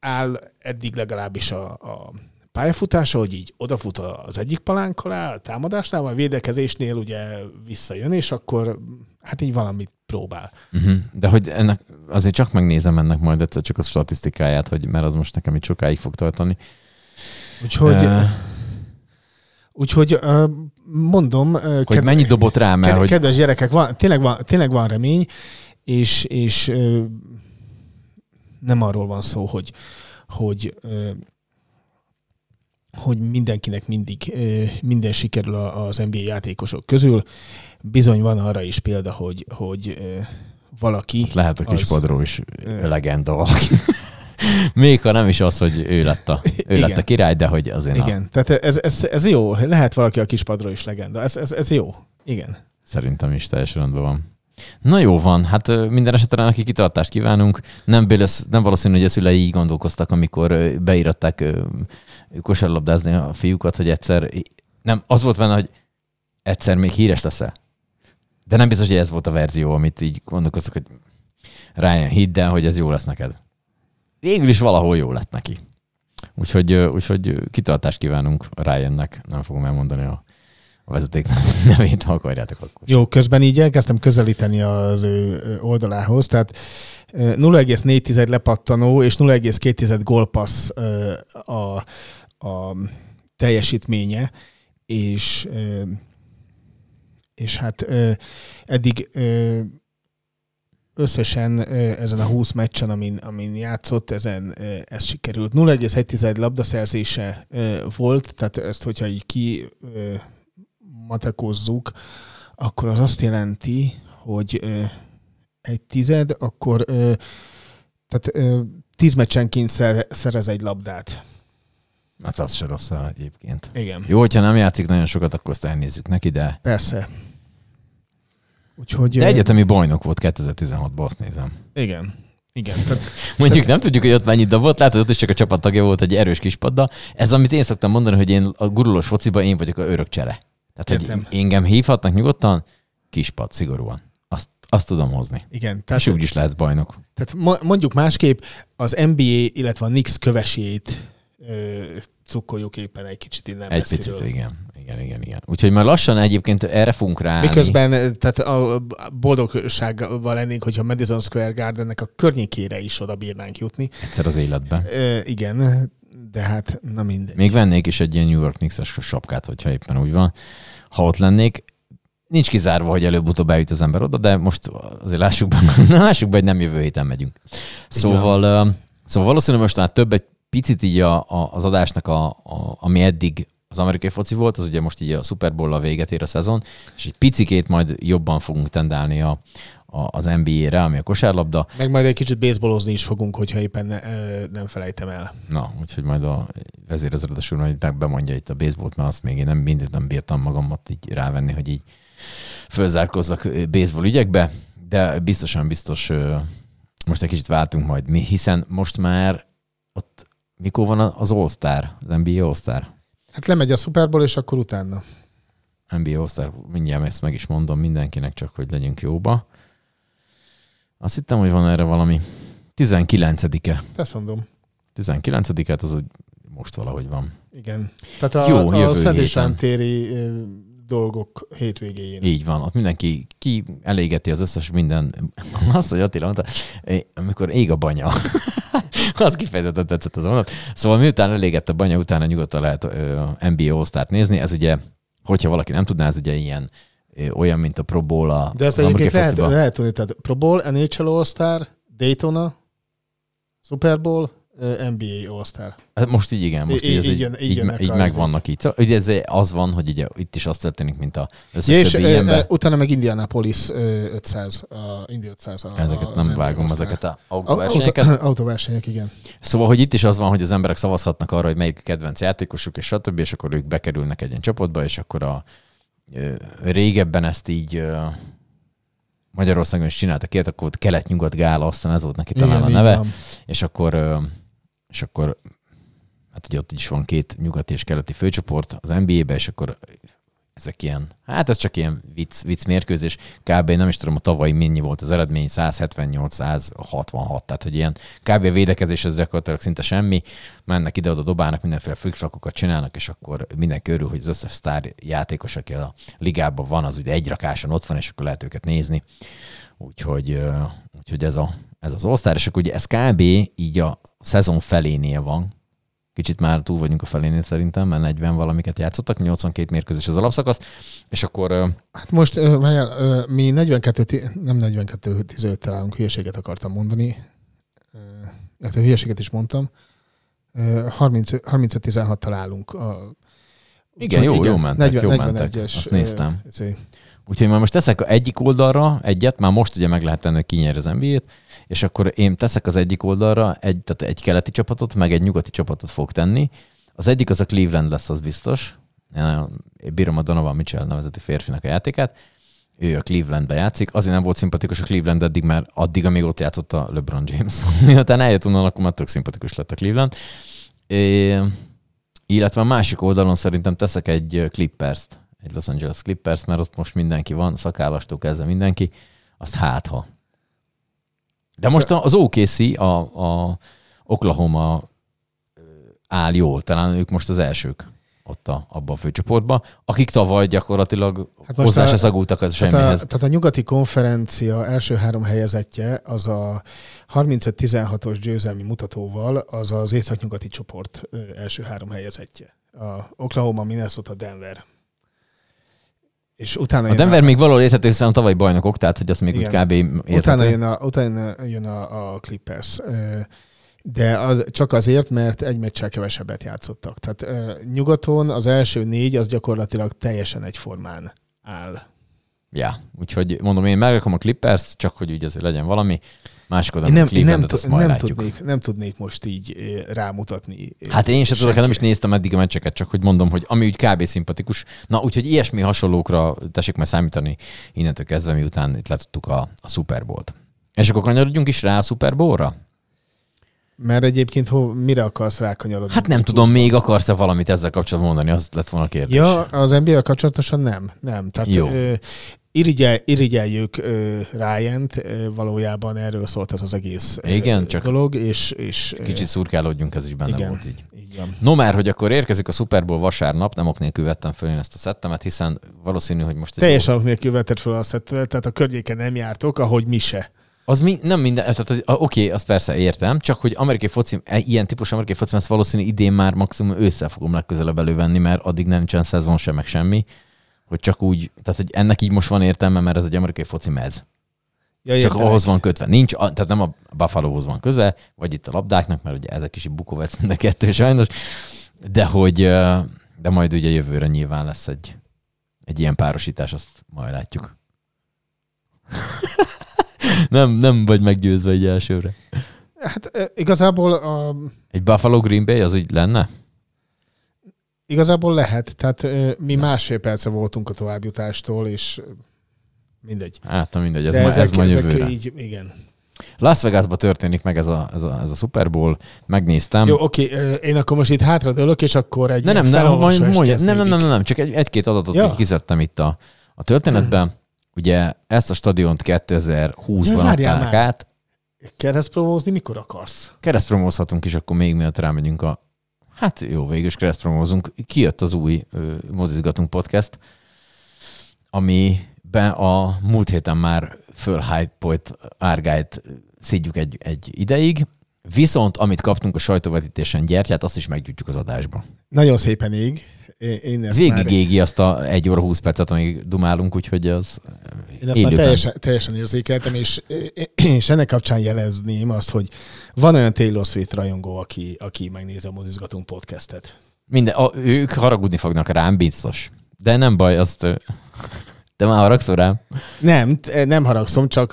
áll eddig legalábbis a, a pályafutása, hogy így odafut az egyik palánk alá, a támadásnál, vagy a védekezésnél ugye visszajön, és akkor hát így valamit próbál. Uh-huh. De hogy ennek, azért csak megnézem ennek majd egyszer csak a statisztikáját, hogy mert az most nekem itt sokáig fog tartani. Úgyhogy, Eh, úgyhogy mondom, hogy mennyit dobott rá, mert ked- hogy kedves gyerekek, van, tényleg, van, tényleg van remény, és, és nem arról van szó, hogy, hogy hogy mindenkinek mindig minden sikerül a- az NBA játékosok közül. Bizony van arra is példa, hogy, hogy valaki... lehet a kis az- padról is Ö. legenda valaki. Még ha nem is az, hogy ő lett a, ő lett a király, de hogy azért Igen, tehát ez, ez, ez jó. Lehet valaki a kispadról is legenda. Ez, ez, ez jó. Igen. szerintem is teljesen rendben van. Na jó van, hát minden esetre neki kitartást kívánunk. Nem, bélesz, nem valószínű, hogy a szülei így gondolkoztak, amikor ö, kosárlabdázni a fiúkat, hogy egyszer, nem, az volt benne, hogy egyszer még híres leszel. De nem biztos, hogy ez volt a verzió, amit így gondolkoztak, hogy Ryan, hidd el, hogy ez jó lesz neked. Végül is valahol jó lett neki. Úgyhogy, úgyhogy kitartást kívánunk Ryannek, nem fogom elmondani a, a vezeték nevét, ha akarjátok akkor. Jó, közben így elkezdtem közelíteni az ő oldalához, tehát ö, 0,4 lepattanó és 0,2 gólpassz a, a teljesítménye, és, és hát eddig összesen ezen a 20 meccsen, amin, amin játszott, ezen ez sikerült. 0,1 labdaszerzése volt, tehát ezt, hogyha így ki matekozzuk, akkor az azt jelenti, hogy egy tized, akkor tehát tíz meccsenként szer, szerez egy labdát. Hát az se rossz egyébként. Igen. Jó, hogyha nem játszik nagyon sokat, akkor azt elnézzük neki, de, Persze. Úgyhogy... de egyetemi bajnok volt 2016-ban, azt nézem. Igen. Igen. Tehát, Mondjuk nem tudjuk, hogy ott mennyit dobott, látod, ott is csak a csapattagja volt egy erős kispadda. Ez, amit én szoktam mondani, hogy én a gurulós fociban én vagyok a örök csere. Tehát, Értem. hogy engem hívhatnak nyugodtan, kispad, szigorúan. Azt, azt tudom hozni. igen. És Tehát, úgy is lehetsz bajnok. tehát mondjuk másképp az NBA, illetve a Knicks kövesét cukkoljuk éppen egy kicsit innen Egy messziről. picit, igen. Igen, igen, igen. Úgyhogy már lassan egyébként erre fogunk rá. Miközben tehát a boldogsággal lennénk, hogyha Madison Square Gardennek a környékére is oda bírnánk jutni. Egyszer az életben. Ö, igen, de hát na mindegy. Még vennék is egy ilyen New York Knicks-es sapkát, hogyha éppen úgy van. Ha ott lennék, nincs kizárva, hogy előbb-utóbb eljut az ember oda, de most azért lássuk be, lássuk be hogy nem jövő héten megyünk. Szóval, szóval valószínűleg most már több egy picit így a, a, az adásnak, a, a, ami eddig az amerikai foci volt, az ugye most így a Super Bowl-a véget ér a szezon, és egy picikét majd jobban fogunk tendálni a, a, az NBA-re, ami a kosárlabda. Meg majd egy kicsit baseballozni is fogunk, hogyha éppen ne, ö, nem felejtem el. Na, úgyhogy majd a vezérezredes úr majd meg bemondja itt a baseballt, mert azt még én nem mindent nem bírtam magamat így rávenni, hogy így fölzárkozzak baseball ügyekbe, de biztosan biztos most egy kicsit váltunk majd mi, hiszen most már ott mikor van az All-Star, az NBA All-Star? Hát lemegy a Super Bowl, és akkor utána. NBA All-Star, mindjárt ezt meg is mondom mindenkinek, csak hogy legyünk jóba. Azt hittem, hogy van erre valami 19-e. Ezt mondom. 19-et az úgy most valahogy van. Igen. Tehát a, Jó, a jövő Szent héten. István téri ö, dolgok hétvégéjén. Így van, ott mindenki ki elégeti az összes minden. Azt, hogy Attila mondta, amikor ég a banya. az kifejezetten tetszett az mondat. Szóval miután elégett a banya, utána nyugodtan lehet NBA all nézni. Ez ugye, hogyha valaki nem tudná, ez ugye ilyen olyan, mint a Pro Bowl a De ezt egyébként lehet, lehet tudni, tehát Pro Bowl, NHL All-Star, Daytona, Super Bowl, NBA All-Star. Hát Most így igen, most Í- így, ez így így, jön- így így, megvannak így. Szóval, ugye ez az van, hogy ugye itt is azt történik, mint a összes Ja, és többi ilyenben. utána meg Indianapolis ö, 500, a Indy 500. A, Ezeket az nem vágom, All-Star. ezeket a autóversenyeket. Autó, autóversenyek, igen. Szóval, hogy itt is az van, hogy az emberek szavazhatnak arra, hogy melyik kedvenc játékosuk, és stb., és akkor ők bekerülnek egy ilyen csapatba, és akkor a régebben ezt így Magyarországon is csináltak ilyet, akkor kelet-nyugat gála, aztán ez volt neki talán igen, a neve, és akkor, és akkor hát ugye ott is van két nyugati és keleti főcsoport az NBA-be, és akkor ezek ilyen, hát ez csak ilyen vicc, vicc mérkőzés, kb. nem is tudom, a tavalyi mennyi volt az eredmény, 178-166, tehát hogy ilyen kb. védekezés ez gyakorlatilag szinte semmi, mennek ide-oda, dobálnak, mindenféle flickflakokat csinálnak, és akkor mindenki örül, hogy az összes sztár játékos, aki a ligában van, az ugye egy rakáson ott van, és akkor lehet őket nézni. Úgyhogy, úgyhogy ez, a, ez az osztály, és akkor ugye ez kb. így a szezon felénél van, Kicsit már túl vagyunk a felénél szerintem, mert 40 valamiket játszottak, 82 mérkőzés az alapszakasz, és akkor Hát most várjál, mi 42, ti- nem 42 15 találunk, hülyeséget akartam mondani. Hát a hülyeséget is mondtam. Ö, 30 35-16 találunk. A, Igen, jó- jó mentek, jó mentek. 41-es, Azt néztem. izé. Úgyhogy már most teszek egyik oldalra egyet, már most ugye meg lehet tenni, hogy ki nyer az NBA-t, és akkor én teszek az egyik oldalra egy, tehát egy keleti csapatot, meg egy nyugati csapatot fog tenni. Az egyik az a Cleveland lesz, az biztos. Én nagyon bírom a Donovan Mitchell nevezeti férfinak a játékát. Ő a Clevelandbe játszik. Azért nem volt szimpatikus a Cleveland eddig, mert addig, amíg ott játszott a LeBron James. Miután eljött onnan, akkor már tök szimpatikus lett a Cleveland. É, illetve a másik oldalon szerintem teszek egy Clippers-t, egy Los Angeles Clippers, mert ott most mindenki van, szakállastól kezdve mindenki, azt hát ha. De most az OKC, a, a Oklahoma áll jól, talán ők most az elsők. ott a, abba a főcsoportba, akik tavaly gyakorlatilag hát Hát hozzá a- se szagultak az Tehát a, semmihez. tehát a nyugati konferencia első három helyezettje az a 35-16-os győzelmi mutatóval az az északnyugati csoport első három helyezettje. A Oklahoma, Minnesota, Denver. És utána A Denver még valahol érthető, hiszen a tavalyi bajnokok, tehát hogy az még úgy Igen. kb. érthető. Utána jön a, utána jön a, a Clippers. De az, csak azért, mert egy meccsel kevesebbet játszottak. Tehát nyugaton az első négy az gyakorlatilag teljesen egyformán áll. Ja, úgyhogy mondom, én megrakom a Clippers, csak hogy úgy azért legyen valami. A nem, nem, tud- majd nem, látjuk. tudnék, nem tudnék most így ö, rámutatni. ö, Hát én sem tudok, nem is néztem eddig a meccseket, csak hogy mondom, hogy ami úgy kb. szimpatikus. Na, úgyhogy ilyesmi hasonlókra tessék majd számítani innentől kezdve, miután itt letudtuk a, a Super Bowl-t. És akkor kanyarodjunk is rá a Super Bowl-ra? Mert egyébként ho, mire akarsz rákanyarodni? Hát nem tudom, még akarsz-e valamit ezzel kapcsolatban mondani, az lett volna a kérdés. Ja, az NBA-vel kapcsolatosan nem. Nem. Tehát Jó. Ö, irigyel, irigyeljük Ryan-t, valójában erről szólt ez az egész Igen, csak dolog, és, és Kicsit szurkálódjunk, ez is benne igen, volt így. így van. No már, hogy akkor érkezik a Super Bowl vasárnap, nem ok nélkül vettem föl én ezt a szettemet, hiszen valószínű, hogy most... Teljesen alap nélkül vetted fel azt, tehát a környéken nem jártok, ahogy mi se. Az mi, nem minden, tehát a- oké, azt persze értem, csak hogy amerikai foci, e- ilyen típusú amerikai foci, ezt valószínű idén már maximum ősszel fogom legközelebb elővenni, mert addig nem nincsen szezon sem, meg semmi, hogy csak úgy, tehát hogy ennek így most van értelme, mert ez egy amerikai foci mez. Ja, Csak értem. ahhoz van kötve. Nincs, a- tehát nem a Buffalohoz van köze, vagy itt a labdáknak, mert ugye ezek is így bukovec mind a kettő sajnos, de hogy, de majd ugye jövőre nyilván lesz egy, egy ilyen párosítás, azt majd látjuk. nem, nem vagy meggyőzve egy elsőre. Hát igazából, a, Egy Buffalo Green Bay az úgy lenne? Igazából lehet. Tehát mi másfél perce voltunk a továbbjutástól, és mindegy. Hát, mindegy, ez, De ma, ezek, ez ezek jövőre. így, igen. Las Vegasban történik meg ez a, ez a, ez a Super Bowl, megnéztem. Jó, oké, én akkor most itt hátradőlök, és akkor egy Ne, nem, nem, felolvasó majd mondja, nem, nem, nem, kezdődik. nem, csak egy, egy-két adatot Ja. kiszedtem itt a, a történetben. Ugye ezt a stadiont 2020-ban Ja, adták át. Kell ezt promózni, mikor akarsz? Keresztpromózhatunk is, akkor még mielőtt rámegyünk a... Hát jó, végül is keresztpromózunk. Kijött az új ö, Mozizgatunk podcast, amiben a múlt héten már fölhypolt árgályt szídjuk egy, egy ideig, viszont amit kaptunk a sajtóvetítésen gyertyát, azt is meggyújtjuk az adásba. Nagyon szépen ég. Én ezt Végig már, égi azt a 1 óra 20 percet, amíg dumálunk, úgyhogy az én ezt már élőben. teljesen, teljesen érzékeltem, és, és ennek kapcsán jelezném azt, hogy van olyan Taylor Swift rajongó, aki, aki megnézi a Mozizgatunk podcastet. Minden, a, ők haragudni fognak rám, biztos. De nem baj, azt... Te már haragszol rám? Nem, nem haragszom, csak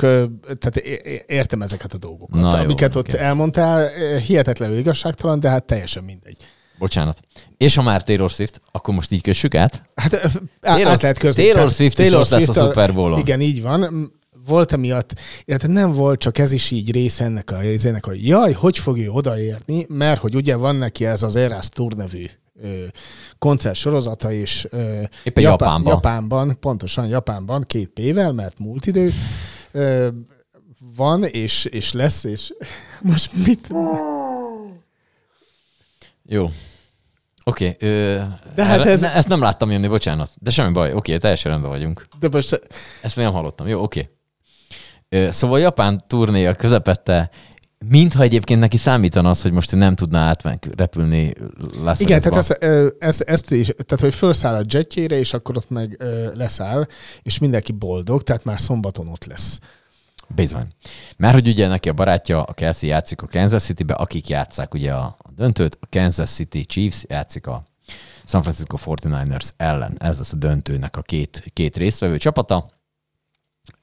tehát értem ezeket a dolgokat. Na jó, amiket ott oké. elmondtál, hihetetlenül igazságtalan, de hát teljesen mindegy. Bocsánat. És ha már Taylor Swift, akkor most így kössük át? Hát á- Taylor- át lehet közni. Taylor Swift is ott lesz a Super Bowl-on. Igen, így van. Volt emiatt, illetve nem volt, csak ez is így része ennek a ennek hogy jaj, hogy fog ő odaérni, mert hogy ugye van neki ez az Eras Tour nevű koncert sorozata, ö, Éppen Japánban. Japánban, pontosan Japánban, két P-vel, mert múlt idő, van, és, és lesz, és most mit? Jó. Oké. Okay, De hát ez- ne, ezt nem láttam jönni, bocsánat. De semmi baj, oké, okay, teljesen rendben vagyunk. De most Ezt még nem hallottam. Jó, oké. Okay. Szóval Japán turnéja közepette, mintha egyébként neki számítana az, hogy most nem tudná átmenni, repülni Las Igen, tehát ezt, ö, ezt, ezt is, tehát hogy felszáll a jetjére, és akkor ott meg ö, leszáll, és mindenki boldog, tehát már szombaton ott lesz. Bizony. Mert hogy ugye neki a barátja, a Kelsey játszik a Kansas City-be, akik játszák ugye a döntőt, a Kansas City Chiefs játszik a San Francisco 49ers ellen. Ez lesz a döntőnek a két, két résztvevő csapata.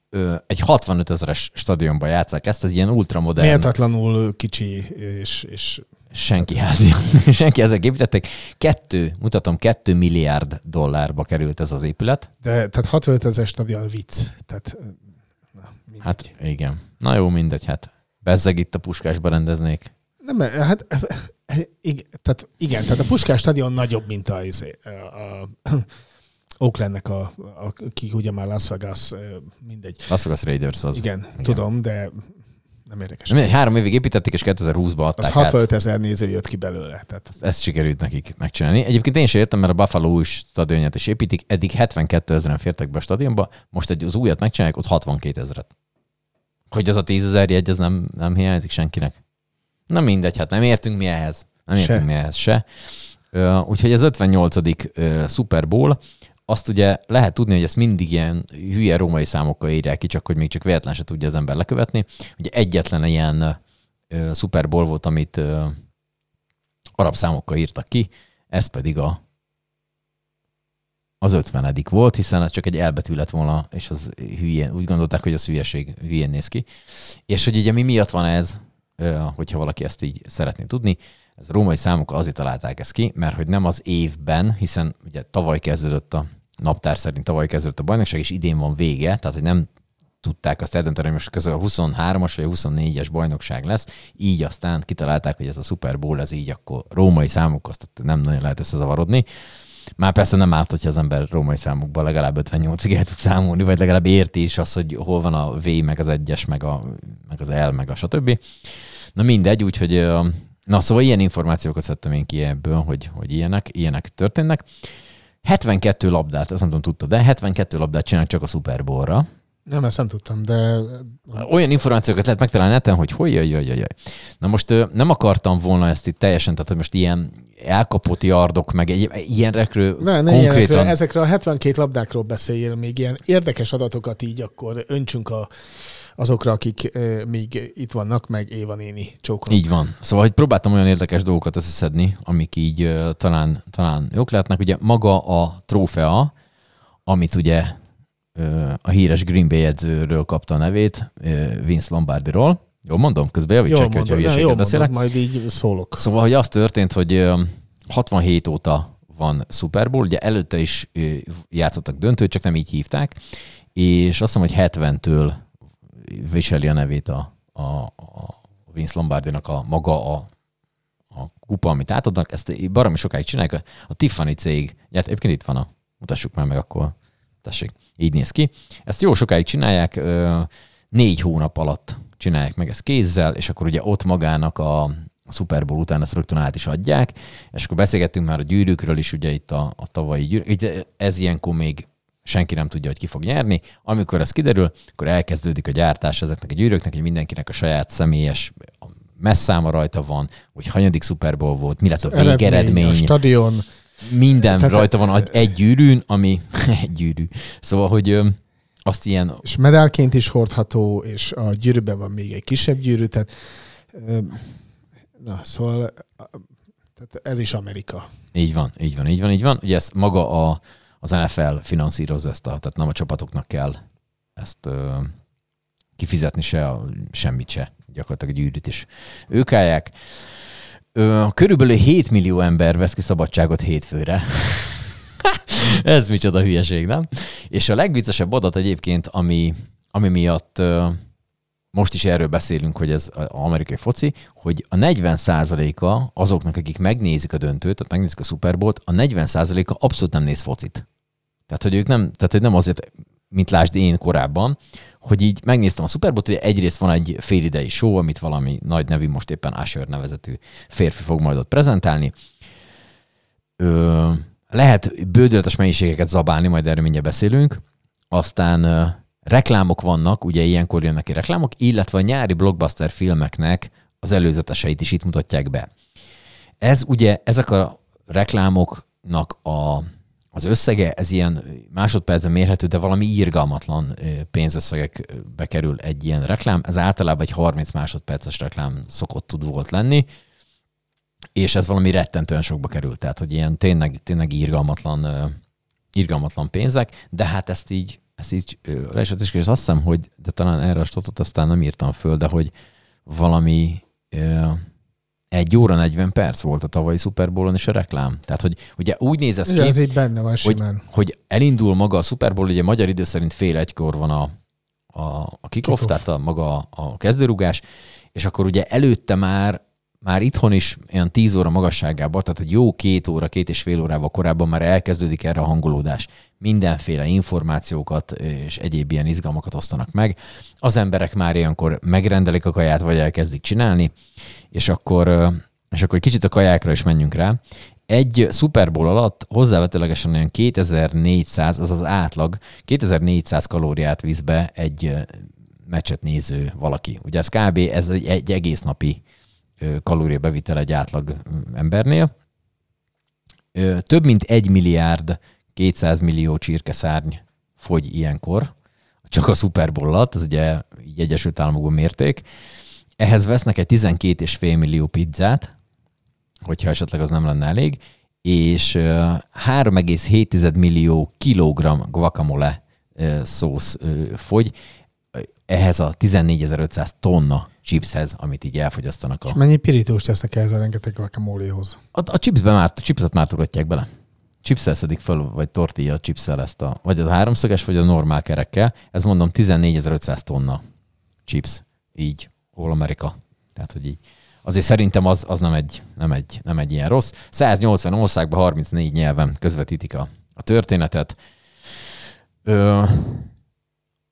Ö, egy 65 ezeres stadionban játszák ezt, ez ilyen ultramodern, Méltatlanul kicsi, és, és senki házi, senki ezek építettek. Kettő, mutatom, kettő milliárd dollárba került ez az épület. de tehát 65 ezer stadion vicc. Tehát, mindegy. Hát igen. Na jó, mindegy, hát bezzeg itt a puskásba rendeznék. Nem, hát igen, tehát, igen, tehát a Puskás stadion nagyobb, mint a, izé, a, a Oaklandnek, a, a, ki ugye már Las Vegas, ö, mindegy. Las Vegas Raiders az. Igen, igen, tudom, de Nem érdekes. Nem, három évig építették, és 2020-ban adták Az át. 65 ezer néző jött ki belőle. Tehát Ezt sikerült nekik megcsinálni. Egyébként én sem értem, mert a Buffalo új stadionját is építik. Eddig 72 ezeren fértek be a stadionba, most egy az újat megcsinálják, ott 62 ezeret. Hogy az a 10 ezer jegy, az nem, nem hiányzik senkinek. Na mindegy, hát nem értünk mi ehhez. Nem Se. értünk mi ehhez se. Úgyhogy az 58. ö, Super Bowl, azt ugye lehet tudni, hogy ezt mindig ilyen hülye római számokkal írják ki, csak hogy még csak véletlen se tudja az ember lekövetni. Ugye egyetlen ilyen Super Bowl volt, amit arab számokkal írtak ki, ez pedig a az ötvenedik volt, hiszen ez csak egy elbetű lett volna, és az hülyén, úgy gondolták, hogy az hülyeség hülyén néz ki. És hogy ugye mi miatt van ez, hogyha valaki ezt így szeretné tudni, ez a római számokkal azért találták ezt ki, mert hogy nem az évben, hiszen ugye tavaly kezdődött a naptár szerint tavaly kezdődött a bajnokság, és idén van vége, tehát hogy nem tudták azt eldönteni, hogy most közül a 23-as vagy a 24-es bajnokság lesz, így aztán kitalálták, hogy ez a Super Bowl, ez így akkor római számok, azt nem nagyon lehet összezavarodni. Már persze nem árt, hogyha az ember római számokban legalább 58-ig el tud számolni, vagy legalább érti is azt, hogy hol van a V, meg az egyes, meg, a, meg az L, meg a stb. Na mindegy, úgyhogy na szóval ilyen információkat szedtem én ki ebből, hogy, hogy ilyenek, ilyenek történnek. 72 labdát, ezt nem tudom, tudta, de 72 labdát csinálnak csak a Super Bowl-ra. Nem, ezt nem tudtam, de Olyan információkat lehet megtalálni neten, hogy hogy jaj, jaj, jaj. Na most nem akartam volna ezt itt teljesen, tehát hogy most ilyen elkapott yardok, meg egy, ilyenekről ne, ne konkrétan... ilyenekről, ezekről a 72 labdákról beszéljél, még ilyen érdekes adatokat így akkor öntsünk a, azokra, akik e, még itt vannak, meg Éva néni csókolom. Így van. Szóval, hogy próbáltam olyan érdekes dolgokat összeszedni, amik így ö, talán, talán jók lehetnek. Ugye maga a trófea, amit ugye a híres Green Bay edzőről kapta a nevét, Vince Lombardiról. Jól mondom? Közben javítsák ki, hogyha hülyeséget beszélek. mondod, majd így szólok. Szóval, hogy az történt, hogy ö, 67 óta van Super Bowl, ugye előtte is játszottak döntőt, csak nem így hívták, és azt hiszem, hogy 70-től viseli a nevét a, a, a Vince Lombardinak a maga a, a kupa, amit átadnak. Ezt baromi sokáig csinálják. A, a Tiffany cég, hát egyébként itt van a, mutassuk már meg akkor, tessék, így néz ki. Ezt jó sokáig csinálják, négy hónap alatt csinálják meg ezt kézzel, és akkor ugye ott magának a, a Super Bowl után ezt rögtön át is adják, és akkor beszélgettünk már a gyűrűkről is, ugye itt a, a tavalyi gyűrűk, ez ilyenkor még senki nem tudja, hogy ki fog nyerni. Amikor ez kiderül, akkor elkezdődik a gyártás ezeknek a gyűrűknek, hogy mindenkinek a saját személyes messzáma rajta van, hogy hanyadik Super Bowl volt, mi lesz a végeredmény, A stadion. Minden Tehát- rajta van egy- gyűrűn, ami egy gyűrű. Szóval, hogy azt ilyen és medálként is hordható, és a gyűrűben van még egy kisebb gyűrű, tehát na, szóval tehát ez is Amerika. Így van, így van, így van, így van. Ugye ezt maga a, az NFL finanszírozza ezt, a, tehát nem a csapatoknak kell ezt ö, kifizetni se, a, semmit se. Gyakorlatilag a gyűrűt is ők állják. Körülbelül 7 millió ember vesz ki szabadságot hétfőre. Ez micsoda hülyeség, nem? És a legviccesebb adat egyébként, ami, ami miatt most is erről beszélünk, hogy ez az amerikai foci, hogy a 40%-a azoknak, akik megnézik a döntőt, tehát megnézik a Super Bowl-t, a 40%-a abszolút nem néz focit. Tehát, hogy ők nem, tehát, hogy nem azért, mint lásd én korábban, hogy így megnéztem a Super Bowl-t, hogy egyrészt van egy félidei show, amit valami nagy nevű, most éppen Usher nevezetű férfi fog majd ott prezentálni. Ö, lehet bődöletes mennyiségeket zabálni, majd erről mindjárt beszélünk. Aztán ö, reklámok vannak, ugye ilyenkor jönnek ki reklámok, illetve a nyári blockbuster filmeknek az előzeteseit is itt mutatják be. Ez ugye, ezek a reklámoknak a, az összege, ez ilyen másodpercen mérhető, de valami írgalmatlan pénzösszegekbe kerül egy ilyen reklám. Ez általában egy 30 másodperces reklám szokott tud volt lenni, és ez valami rettentően sokba kerül. Tehát, hogy ilyen tényleg, tényleg írgalmatlan, írgalmatlan pénzek, de hát ezt így, ezt így le is és azt hiszem, hogy, de talán erre a statot aztán nem írtam föl, de hogy valami egy óra 40 perc volt a tavalyi Super Bowl-on is a reklám. Tehát, hogy ugye úgy néz ez ki, ez így benne van hogy, simán. hogy elindul maga a Super Bowl, ugye magyar idő szerint fél egykor van a, a, a kick-off, Kick-off. tehát a maga a kezdőrugás, és akkor ugye előtte már már itthon is olyan 10 óra magasságában, tehát egy jó két óra, két és fél órával korábban már elkezdődik erre a hangolódás. Mindenféle információkat és egyéb ilyen izgalmakat osztanak meg. Az emberek már ilyenkor megrendelik a kaját, vagy elkezdik csinálni, és akkor, és akkor egy kicsit a kajákra is menjünk rá. Egy Super Bowl alatt hozzávetőlegesen olyan 2400, az az átlag, 2400 kalóriát visz be egy meccset néző valaki. Ugye ez kb. ez egy, egy egész napi kalóriabevitel egy átlag embernél. Több mint egy milliárd 200 millió csirkeszárny fogy ilyenkor, csak a Super Bowl alatt, ez ugye így Egyesült Államokban mérték. Ehhez vesznek egy 12,5 millió pizzát, hogyha esetleg az nem lenne elég, és 3,7 millió kilogramm guacamole szósz fogy, ehhez a 14.500 tonna chipshez, amit így elfogyasztanak. A... És mennyi pirítóst tesznek ehhez a rengeteg guacamoléhoz? A, a chipsbe már, a chipset mártogatják bele. Chipszel szedik fel, vagy tortilla chipszel ezt a, vagy a háromszöges, vagy a normál kerekkel. Ez mondom 14.500 tonna chips. Így, All America. Tehát, hogy így. Azért szerintem az, az nem, egy, nem, egy, nem egy ilyen rossz. 180 országban 34 nyelven közvetítik a, a történetet. Ö,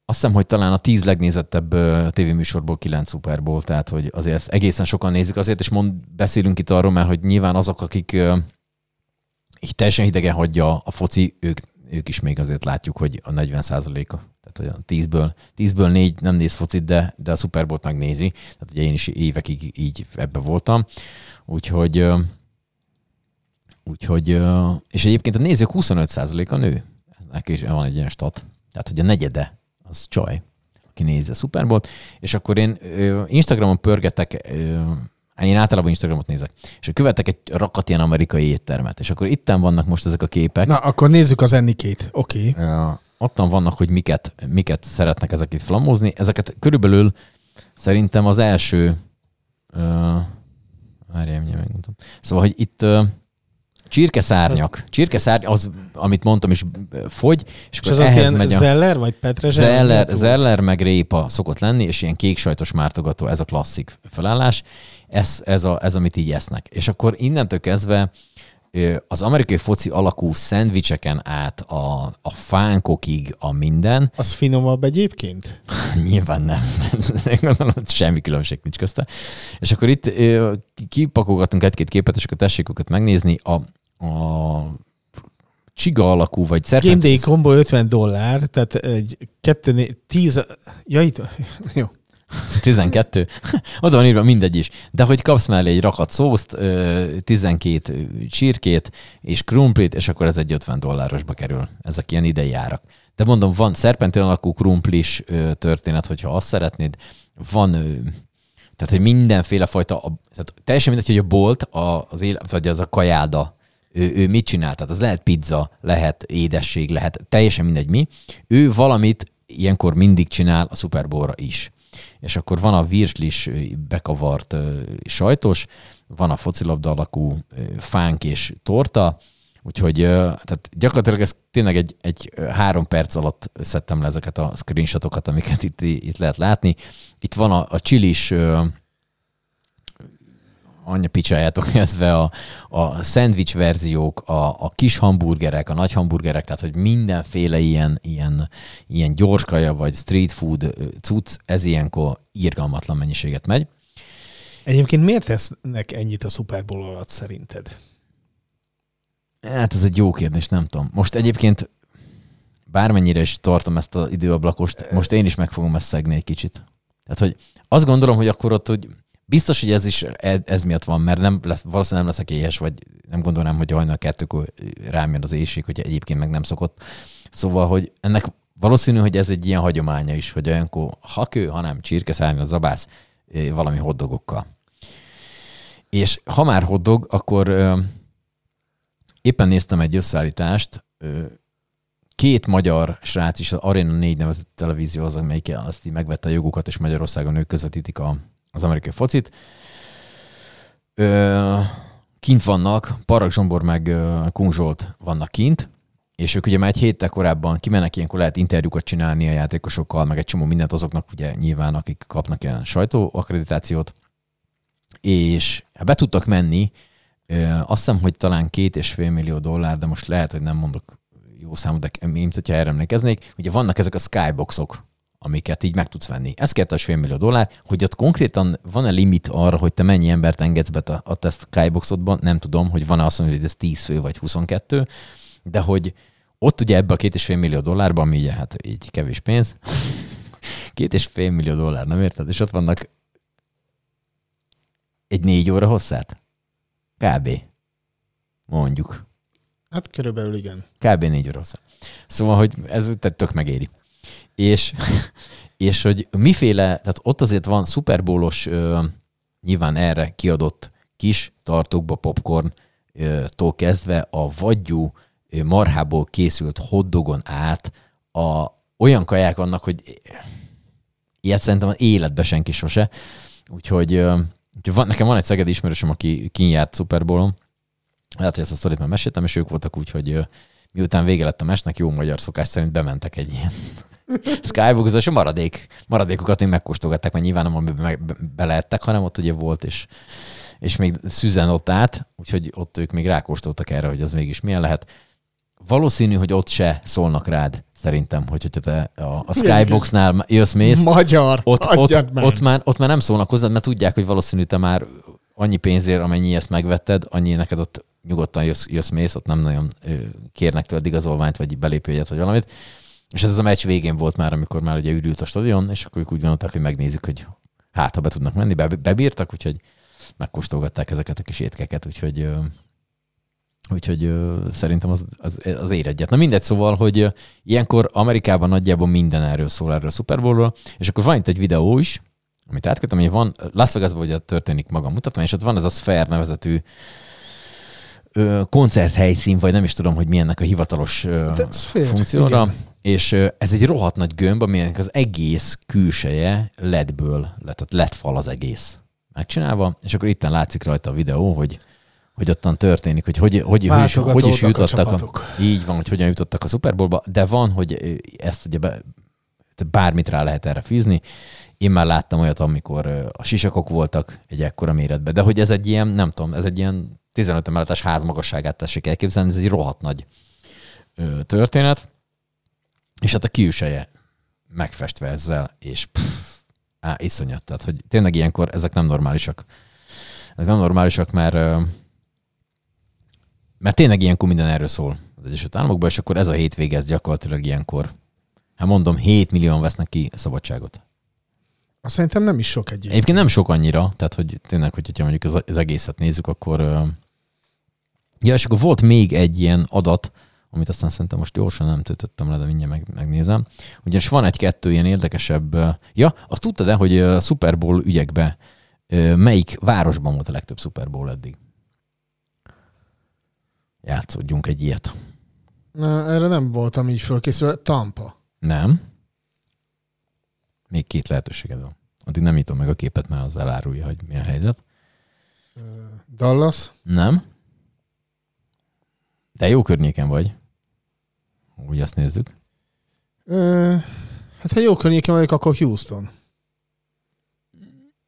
azt hiszem, hogy talán a tíz legnézettebb tévéműsorból kilenc Super Bowl, tehát hogy azért ezt egészen sokan nézik. Azért is mond, beszélünk itt arról, mert hogy nyilván azok, akik így teljesen hidegen hagyja a foci, ők, ők is még azért látjuk, hogy a 40 a tehát olyan 10-ből, 10-ből 4 nem néz focit, de, de a Super Bowl-t megnézi. Tehát ugye én is évekig így ebbe voltam. Úgyhogy, úgyhogy és egyébként a nézők 25%-a nő. Ez neki is van egy ilyen stat. Tehát, hogy a negyede az csaj, aki nézi a Super Bowl-t, és akkor én Instagramon pörgetek, én általában Instagramot nézek, és követek egy rakat ilyen amerikai éttermet, és akkor itten vannak most ezek a képek. Na, akkor nézzük az ennikét, oké. Okay. Ottan vannak, hogy miket, miket szeretnek ezek itt flamozni. Ezeket körülbelül szerintem az első uh, várjál, megmondtam. Szóval, hogy itt uh, Csirkeszárnyak. Csirkeszárny, az, amit mondtam is, fogy, és, és akkor ehhez megy a... Zeller, vagy Petrezsel? Zeller, zeller, meg répa szokott lenni, és ilyen kék sajtos mártogató, ez a klasszik felállás. Ez, ez, a, ez, amit így esznek. És akkor innentől kezdve az amerikai foci alakú szendvicseken át a, a fánkokig a minden. Az finomabb egyébként? Nyilván nem. Gondolom, semmi különbség nincs közte. És akkor itt kipakolgatunk egy-két képet, és akkor tessék őket megnézni. A, a csiga alakú, vagy szerpent... Game Day combo 50 dollár, tehát egy kettő, tíz, ja itt, jó. 12. Oda van írva mindegy is. De hogy kapsz mellé egy rakat szószt, 12 csirkét és krumplit, és akkor ez egy 50 dollárosba kerül. Ezek ilyen idei árak. De mondom, van szerpentin alakú krumplis történet, hogyha azt szeretnéd. Van tehát, hogy mindenféle fajta, tehát teljesen mindegy, hogy a bolt, az élet, vagy az a kajáda, ő, ő mit csinál? Tehát az lehet pizza, lehet édesség, lehet teljesen mindegy mi. Ő valamit ilyenkor mindig csinál a Super is és akkor van a virslis bekavart sajtos, van a focilabda alakú fánk és torta, Úgyhogy tehát gyakorlatilag ez tényleg egy, egy három perc alatt szedtem le ezeket a screenshotokat, amiket itt, itt lehet látni. Itt van a, a csilis anya picsájátok kezdve a, a szendvics verziók, a, a kis hamburgerek, a nagy hamburgerek, tehát hogy mindenféle ilyen, ilyen, ilyen gyorskaja vagy street food cucc, ez ilyenkor írgalmatlan mennyiséget megy. Egyébként miért tesznek ennyit a Super Bowl alatt szerinted? Hát ez egy jó kérdés, nem tudom. Most egyébként bármennyire is tartom ezt az időablakost, most én is meg fogom ezt szegni egy kicsit. Tehát, hogy azt gondolom, hogy akkor ott, hogy Biztos, hogy ez is e, ez miatt van, mert nem lesz, valószínűleg nem leszek éhes, vagy nem gondolnám, hogy hajnal kettőkor rám jön az éjség, hogy egyébként meg nem szokott. Szóval, hogy ennek valószínű, hogy ez egy ilyen hagyománya is, hogy olyankor ha kő, hanem csirkeszárny, az zabász valami hoddogokkal. És ha már hoddog, akkor ö, éppen néztem egy összeállítást, ö, két magyar srác is, az Arena 4 nevezett televízió az, amelyik azt így megvette a jogokat, és Magyarországon ők közvetítik a, az amerikai focit. Ö, kint vannak, Parag Zsombor meg Kung vannak kint, és ők ugye már egy héttel korábban kimennek, ilyenkor lehet interjúkat csinálni a játékosokkal, meg egy csomó mindent azoknak ugye nyilván, akik kapnak ilyen sajtóakkreditációt. és hát be tudtak menni, azt hiszem, hogy talán két és fél millió dollár, de most lehet, hogy nem mondok jó számot, de mint hogyha erre emlékeznék, ugye vannak ezek a skyboxok, amiket így meg tudsz venni. Ez két és fél millió dollár, hogy ott konkrétan van-e limit arra, hogy te mennyi embert engedsz be a, a te skyboxodban, nem tudom, hogy van-e azt mondani, hogy ez 10 fő vagy 22, de hogy ott ugye ebbe a két és fél millió dollárban, ami ugye hát így kevés pénz, két és fél millió dollár, nem érted? És ott vannak egy négy óra hosszát? Kb. Mondjuk. Hát körülbelül igen. Kb. négy óra hosszát. Szóval, hogy ez tehát tök megéri. És, és hogy miféle, tehát ott azért van szuperbólos, nyilván erre kiadott kis tartókba popcorn-tól kezdve a vagyú marhából készült hotdogon át a, olyan kaják vannak, hogy ilyet szerintem az életben senki sose. Úgyhogy, úgyhogy van, nekem van egy szegedi ismerősöm, aki kinjárt szuperbólon. Lehet, hogy ezt a sztorit már meséltem, és ők voltak úgy, hogy miután vége lett a mesnek, jó magyar szokás szerint bementek egy ilyen skybox és a maradék, maradékokat még megkóstolgatták, mert nyilván nem amiben beleettek, hanem ott ugye volt, és, és még szüzen ott át, úgyhogy ott ők még rákóstoltak erre, hogy az mégis milyen lehet. Valószínű, hogy ott se szólnak rád, szerintem, hogy hogyha te a, a Skyboxnál jössz, mész, Magyar, ott, ott, meg. ott, már, ott már nem szólnak hozzád, mert tudják, hogy valószínű te már annyi pénzért, amennyi ezt megvetted, annyi neked ott nyugodtan jössz, jössz mész, ott nem nagyon kérnek tőled igazolványt, vagy belépőjegyet, vagy valamit. És ez a meccs végén volt már, amikor már ugye ürült a stadion, és akkor ők úgy gondolták, hogy megnézik, hogy hát, ha be tudnak menni, be, bebírtak, úgyhogy megkóstolgatták ezeket a kis étkeket, úgyhogy Úgyhogy szerintem az, az, az ér egyet. Na mindegy, szóval, hogy ilyenkor Amerikában nagyjából minden erről szól, erről a Super Bowlról, és akkor van itt egy videó is, amit átkötöm, hogy van, Las Vegasban ugye történik maga mutatvány, és ott van ez a Sphere nevezetű koncerthelyszín, vagy nem is tudom, hogy milyennek a hivatalos Sphere, funkcióra, igen. És ez egy rohadt nagy gömb, aminek az egész külseje ledből, tehát lett fal az egész megcsinálva, és akkor itten látszik rajta a videó, hogy hogy ottan történik, hogy hogy, hogy, hogy, is, hogy is a jutottak. A, csapatok. így van, hogy hogyan jutottak a Super Bowlba, de van, hogy ezt ugye be, bármit rá lehet erre fűzni. Én már láttam olyat, amikor a sisakok voltak egy ekkora méretben, de hogy ez egy ilyen, nem tudom, ez egy ilyen 15 emeletes ház magasságát tessék elképzelni, ez egy rohadt nagy történet. És hát a külseje megfestve ezzel, és pff, á, iszonyat. Tehát, hogy tényleg ilyenkor ezek nem normálisak. Ezek nem normálisak, mert mert tényleg ilyenkor minden erről szól az Egyesült Államokban, és akkor ez a hétvége, ez gyakorlatilag ilyenkor, hát mondom, 7 millióan vesznek ki szabadságot. Azt szerintem nem is sok egy Egyébként nem sok annyira, tehát hogy tényleg, hogyha mondjuk az, az egészet nézzük, akkor... Ja, és akkor volt még egy ilyen adat, amit aztán szerintem most gyorsan nem töltöttem le, de mindjárt meg, megnézem. Ugyanis van egy-kettő ilyen érdekesebb... Ja, azt tudtad-e, hogy a Super Bowl ügyekbe melyik városban volt a legtöbb Super Bowl eddig? Játszódjunk egy ilyet. Na, erre nem voltam így fölkészülve. Tampa. Nem. Még két lehetőséged van. Addig nem nyitom meg a képet, mert az elárulja, hogy mi a helyzet. Dallas. Nem. De jó környéken vagy. Úgy azt nézzük. Ö, hát ha jó környéken vagyok, akkor Houston.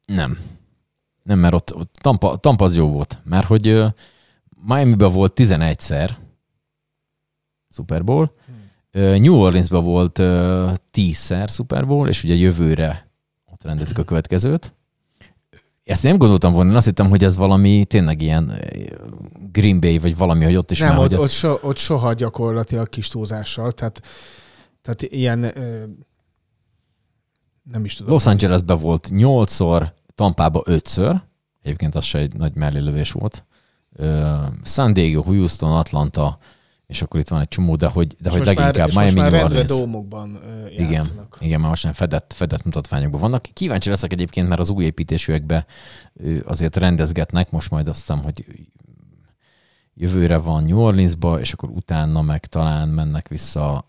Nem. Nem, mert ott, ott Tampa, Tampa az jó volt. Mert hogy ö, Miami-ben volt 11-szer Super Bowl, New Orleans-ban volt ö, 10-szer Super Bowl, és ugye jövőre ott rendezik a következőt. Ezt nem gondoltam volna, én azt hittem, hogy ez valami tényleg ilyen ö, Green Bay, vagy valami, hogy ott is Nem, már, ott, hogy ott, so, ott soha gyakorlatilag kis túlzással. Tehát, tehát ilyen... Ö, nem is tudom. Los Angelesben volt 8-szor, Tampába 5-ször, egyébként az se egy nagy mellélövés volt. Ö, San Diego, Houston, Atlanta, és akkor itt van egy csomó, de hogy, de És hogy most már, leginkább és most Miami, már New Orleans. dómokban Igen, játszanak. igen, már most nem fedett, fedett mutatványokban vannak. Kíváncsi leszek egyébként, mert az új építésűekbe azért rendezgetnek, most majd azt hiszem, hogy jövőre van New Orleansba, és akkor utána meg talán mennek vissza,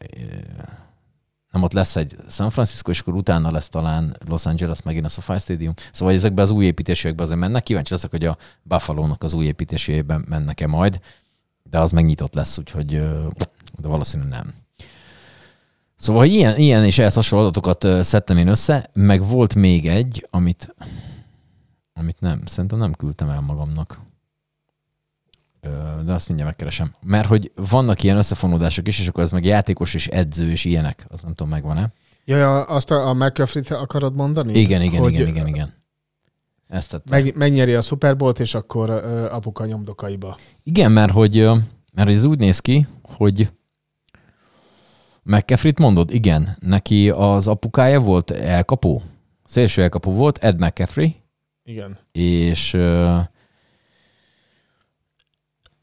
nem ott lesz egy San Francisco, és akkor utána lesz talán Los Angeles, megint a SoFi Stadium. Szóval ezekben az új építésűekben azért mennek. Kíváncsi leszek, hogy a Buffalo-nak az új építésében mennek-e majd, de az megnyitott lesz, úgyhogy de valószínűleg nem. Szóval hogy ilyen, ilyen és ehhez hasonló adatokat szedtem én össze, meg volt még egy, amit amit nem, szerintem nem küldtem el magamnak. De azt mindjárt megkeresem. Mert hogy vannak ilyen összefonódások is, és akkor ez meg játékos és edző és ilyenek. Az nem tudom, megvan-e? Ja, ja azt a, a McCaffrey-t akarod mondani? Igen, igen, Hogy igen, igen, igen. Ezt tette. Meg, megnyeri a Super Bowl-t, és akkor ö, apuka nyomdokaiba. Igen, mert hogy, mert ez úgy néz ki, hogy McCaffrey-t mondod? Igen. Neki az apukája volt elkapó. Szélső elkapó volt, Ed McCaffrey, Igen. és ö,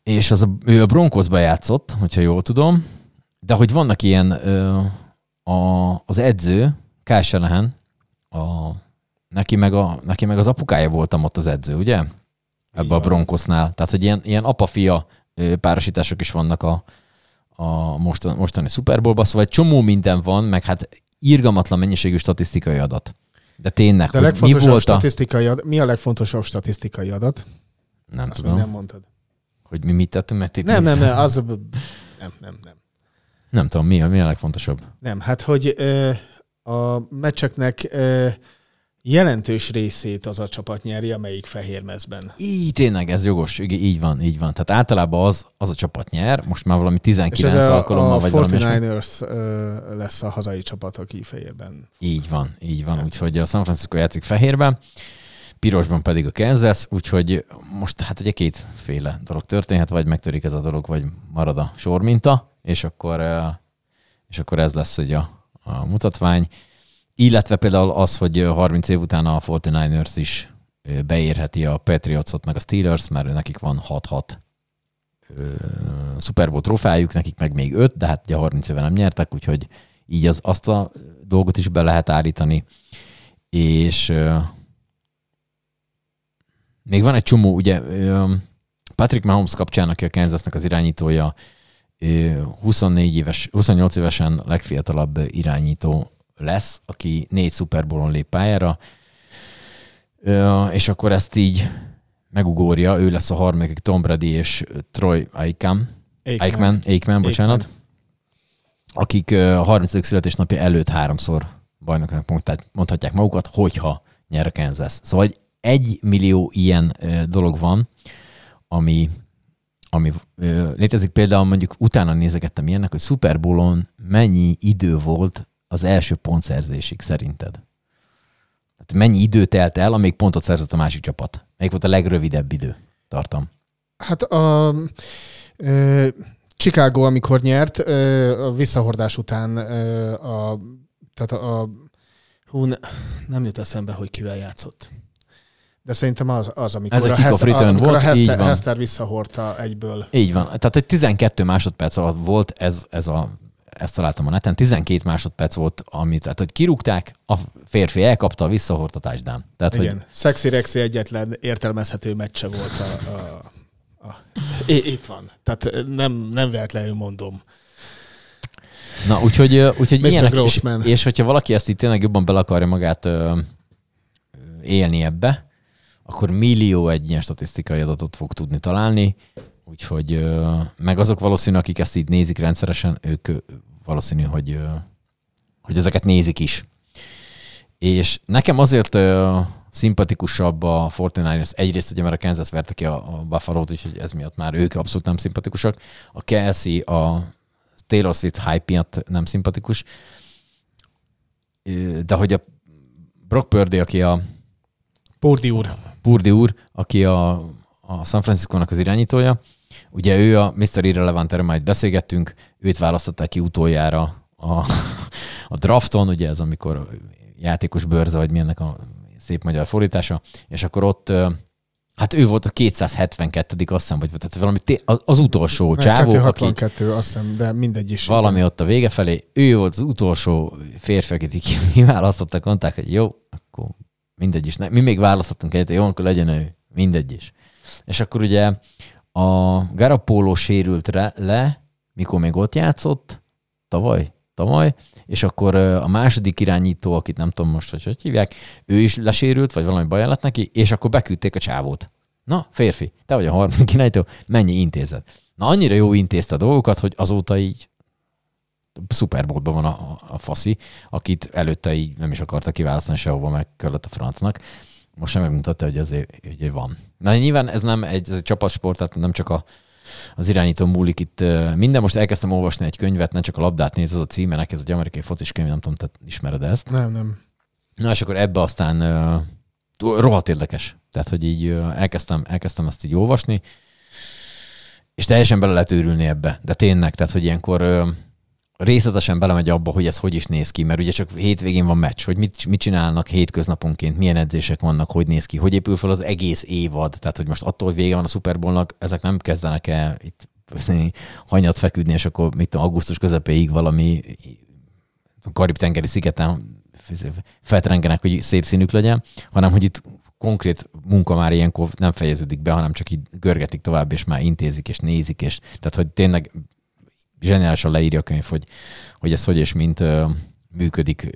és az a, ő a Broncosba játszott, hogyha jól tudom, de hogy vannak ilyen ö, a, az edző, Kyle Shanahan, a, neki, meg a, neki meg az apukája voltam ott az edző, ugye? Ebbe a van. Broncosnál. Tehát, hogy ilyen, ilyen apa-fia párosítások is vannak a, a mostan, mostani Super Bowlban, szóval egy csomó minden van, meg hát írgalmatlan mennyiségű statisztikai adat. De tényleg, De mi volt a... statisztikai adat, mi a legfontosabb statisztikai adat? Nem Azt tudom, nem mondtad. hogy mi mit tettünk, mert Nem, nem, nem, az... Nem, nem, nem. Nem tudom, mi a, mi a legfontosabb. Nem, hát hogy ö, a meccseknek ö, jelentős részét az a csapat nyeri, amelyik fehér mezben. Így, tényleg, ez jogos, így van, így van. Tehát általában az, az a csapat nyer, most már valami És 19 ez a, alkalommal, a vagy valami ilyesmi. 49ers ö, lesz a hazai csapat, aki fehérben. Így van, így van. Úgyhogy a San Francisco játszik fehérben, pirosban pedig a Kansas, úgyhogy most hát ugye kétféle dolog történhet, vagy megtörik ez a dolog, vagy marad a sorminta, és akkor, és akkor ez lesz ugye a, a mutatvány. Illetve például az, hogy 30 év után a 49ers is beérheti a Patriotsot meg a Steelers, mert nekik van 6-6 ö, Super Bowl trófájuk, nekik meg még 5, de hát ugye 30 éve nem nyertek, úgyhogy így az, azt a dolgot is be lehet állítani. És még van egy csomó, ugye Patrick Mahomes kapcsán, aki a Kansasnak az irányítója, ö, 24 éves, 28 évesen legfiatalabb irányító lesz, aki négy Super Bowl-on lép pályára, és akkor ezt így megugorja, ő lesz a harmadik Tom Brady és Troy Aikman, Aikman, Aikman, bocsánat, akik ö, a 30. születésnapja előtt háromszor bajnoknak mondhatják magukat, hogyha nyer a Kansas. Szóval egy, millió ilyen dolog van, ami, ami létezik. Például mondjuk utána nézegettem ilyennek, hogy Super Bowl-on mennyi idő volt az első pontszerzésig szerinted? Tehát mennyi idő telt el, amíg pontot szerzett a másik csapat? Melyik volt a legrövidebb idő? Tartam. Hát a ö, Chicago, amikor nyert, ö, a visszahordás után ö, a, tehát a, a hú, ne, nem jut eszembe, hogy kivel játszott. De szerintem az, az amikor Ez egy a, kick-off Hester, amikor volt, a Hester. Hester visszahordta egyből. Így van. Tehát, hogy 12 másodperc alatt volt ez, ez a, ezt találtam a neten, 12 másodperc volt, amit, tehát, hogy kirúgták, a férfi elkapta, a touchdown. Tehát, Igen. hogy Sexy Rexy egyetlen értelmezhető meccse volt a, a, a I- itt van. Tehát nem, nem véletlenül mondom. Na, úgyhogy, úgyhogy Mr. ilyenek, és, Grossman. és hogyha valaki ezt itt tényleg jobban bele akarja magát ö, élni ebbe, akkor millió egy ilyen statisztikai adatot fog tudni találni, úgyhogy meg azok valószínű, akik ezt így nézik rendszeresen, ők valószínű, hogy, hogy ezeket nézik is. És nekem azért szimpatikusabb a 49ers. Egyrészt ugye, mert a Kansas verte ki a, Buffalo-t, úgyhogy ez miatt már ők abszolút nem szimpatikusak. A Kelsey a Taylor Swift hype miatt nem szimpatikus. De hogy a Brock Purdy, aki a Purdi úr. Purdy úr, aki a, a San Francisco-nak az irányítója, ugye ő a Mr. Irrelevant, erről majd beszélgettünk, őt választották ki utoljára a, a drafton, ugye ez amikor játékos bőrze, vagy milyennek a szép magyar fordítása, és akkor ott Hát ő volt a 272 azt hiszem, vagy tehát valami té- az, utolsó csávó, aki 262, azt hiszem, de mindegy is. valami ott a vége felé, ő volt az utolsó férfi, akit kiválasztottak, mondták, hogy jó, akkor mindegy is. Ne, mi még választottunk egyet, jó, akkor legyen ő, mindegy is. És akkor ugye a Garapolo sérült re, le, mikor még ott játszott, tavaly, tavaly, és akkor a második irányító, akit nem tudom most, hogy hogy hívják, ő is lesérült, vagy valami baj lett neki, és akkor beküldték a csávót. Na, férfi, te vagy a harmadik irányító, mennyi intézed. Na, annyira jó intézte a dolgokat, hogy azóta így Super Bowl-ban van a, a faszi, akit előtte így nem is akarta kiválasztani sehova, meg kellett a francnak. Most sem megmutatta, hogy azért hogy van. Na nyilván ez nem egy, ez egy csapatsport, tehát nem csak a, az irányító múlik itt minden. Most elkezdtem olvasni egy könyvet, nem csak a labdát néz, az a címe, neki ez egy amerikai focis könyv, nem tudom, te ismered ezt. Nem, nem. Na és akkor ebbe aztán túl- rohadt érdekes. Tehát, hogy így ö, elkezdtem, elkezdtem ezt így olvasni, és teljesen bele lehet őrülni ebbe. De tényleg, tehát, hogy ilyenkor ö, részletesen belemegy abba, hogy ez hogy is néz ki, mert ugye csak hétvégén van meccs, hogy mit, mit csinálnak hétköznaponként, milyen edzések vannak, hogy néz ki, hogy épül fel az egész évad. Tehát, hogy most attól, hogy vége van a Super Bowlnak, ezek nem kezdenek el itt hanyat feküdni, és akkor mit tudom, augusztus közepéig valami Karib-tengeri szigeten feltrengenek, hogy szép színük legyen, hanem hogy itt konkrét munka már ilyenkor nem fejeződik be, hanem csak így görgetik tovább, és már intézik, és nézik, és tehát, hogy tényleg zseniálisan leírja a könyv, hogy, hogy ez hogy és mint működik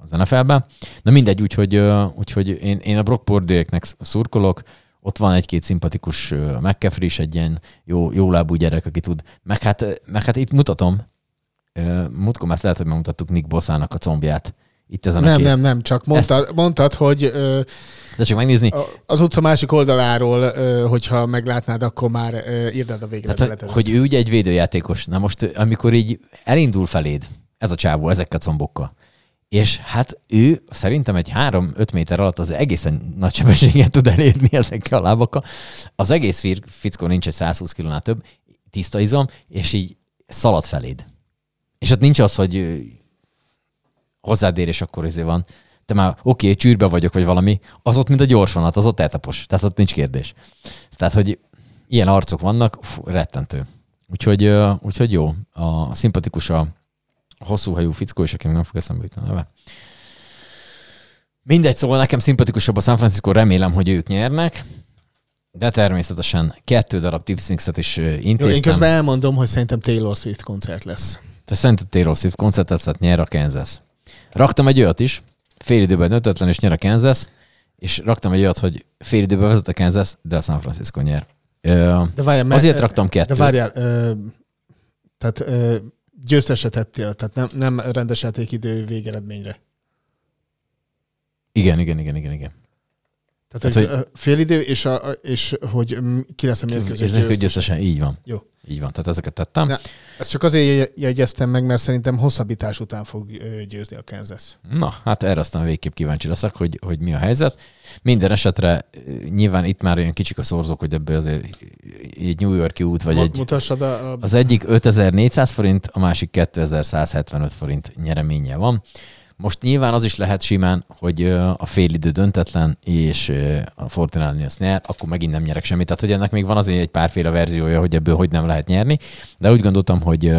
az NFL-ben. Na mindegy, úgyhogy, úgyhogy én, én a Brock Purdue-eknek szurkolok, ott van egy-két szimpatikus McCaffrey is, egy ilyen jó, jó lábú gyerek, aki tud. Meg hát, meg hát itt mutatom, mutkom ezt lehet, hogy megmutattuk Nick Bossának a combját. Itt ezen a Nem, két. nem, nem, csak mondtad, mondtad hogy ö, De csak megnézni, az utca másik oldaláról, hogyha meglátnád, akkor már írd a végre. Tehát, hogy, ő ugye egy védőjátékos. Na most, amikor így elindul feléd, ez a csávó, ezekkel a combokkal, és hát ő szerintem egy 3-5 méter alatt az egészen nagy sebességet tud elérni ezekkel a lábakkal. Az egész fickó nincs egy 120 kilónál több, tiszta izom, és így szalad feléd. És ott nincs az, hogy ö, hozzád ér, és akkor izé van. Te már oké, okay, csűrbe vagyok, vagy valami, az ott, mint a gyorsvonat, az ott eltapos. Tehát ott nincs kérdés. Tehát, hogy ilyen arcok vannak, fú, rettentő. Úgyhogy, úgyhogy jó, a szimpatikus a hosszú hajú fickó, és aki nem fog eszembe jutni a neve. Mindegy, szóval nekem szimpatikusabb a San Francisco, remélem, hogy ők nyernek, de természetesen kettő darab tipsmixet is ö, Jó, intéztem. én közben elmondom, hogy szerintem Taylor Swift koncert lesz. Te szerinted Taylor Swift koncertet tehát nyer a Kansas. Raktam egy olyat is, fél időben döntetlen, és nyer a Kansas, és raktam egy olyat, hogy fél időben vezet a Kansas, de a San Francisco nyer. Ö, De várjál, Azért raktam kettőt. De várjál, ö, tehát ö, győzteset tettél, tehát nem, nem rendes játékidő végeredményre. igen, igen, igen, igen, igen. Tehát, Tehát, hogy, hogy félidő, és, a, és hogy ki lesz a mérkőzés győztes. győztesen, így van. Jó. Így van, tehát ezeket tettem. Ne. Ezt csak azért jegyeztem meg, mert szerintem hosszabbítás után fog győzni a Kansas. Na, hát erre aztán végképp kíváncsi leszek, hogy, hogy mi a helyzet. Minden esetre nyilván itt már olyan kicsik a szorzók, hogy ebből azért egy New Yorki út, vagy Vagy egy, Mutassad a, a az egyik 5400 forint, a másik 2175 forint nyereménye van. Most nyilván az is lehet simán, hogy a félidő döntetlen, és a Fortinálni nyer, akkor megint nem nyerek semmit. Tehát, hogy ennek még van azért egy párféle verziója, hogy ebből hogy nem lehet nyerni, de úgy gondoltam, hogy,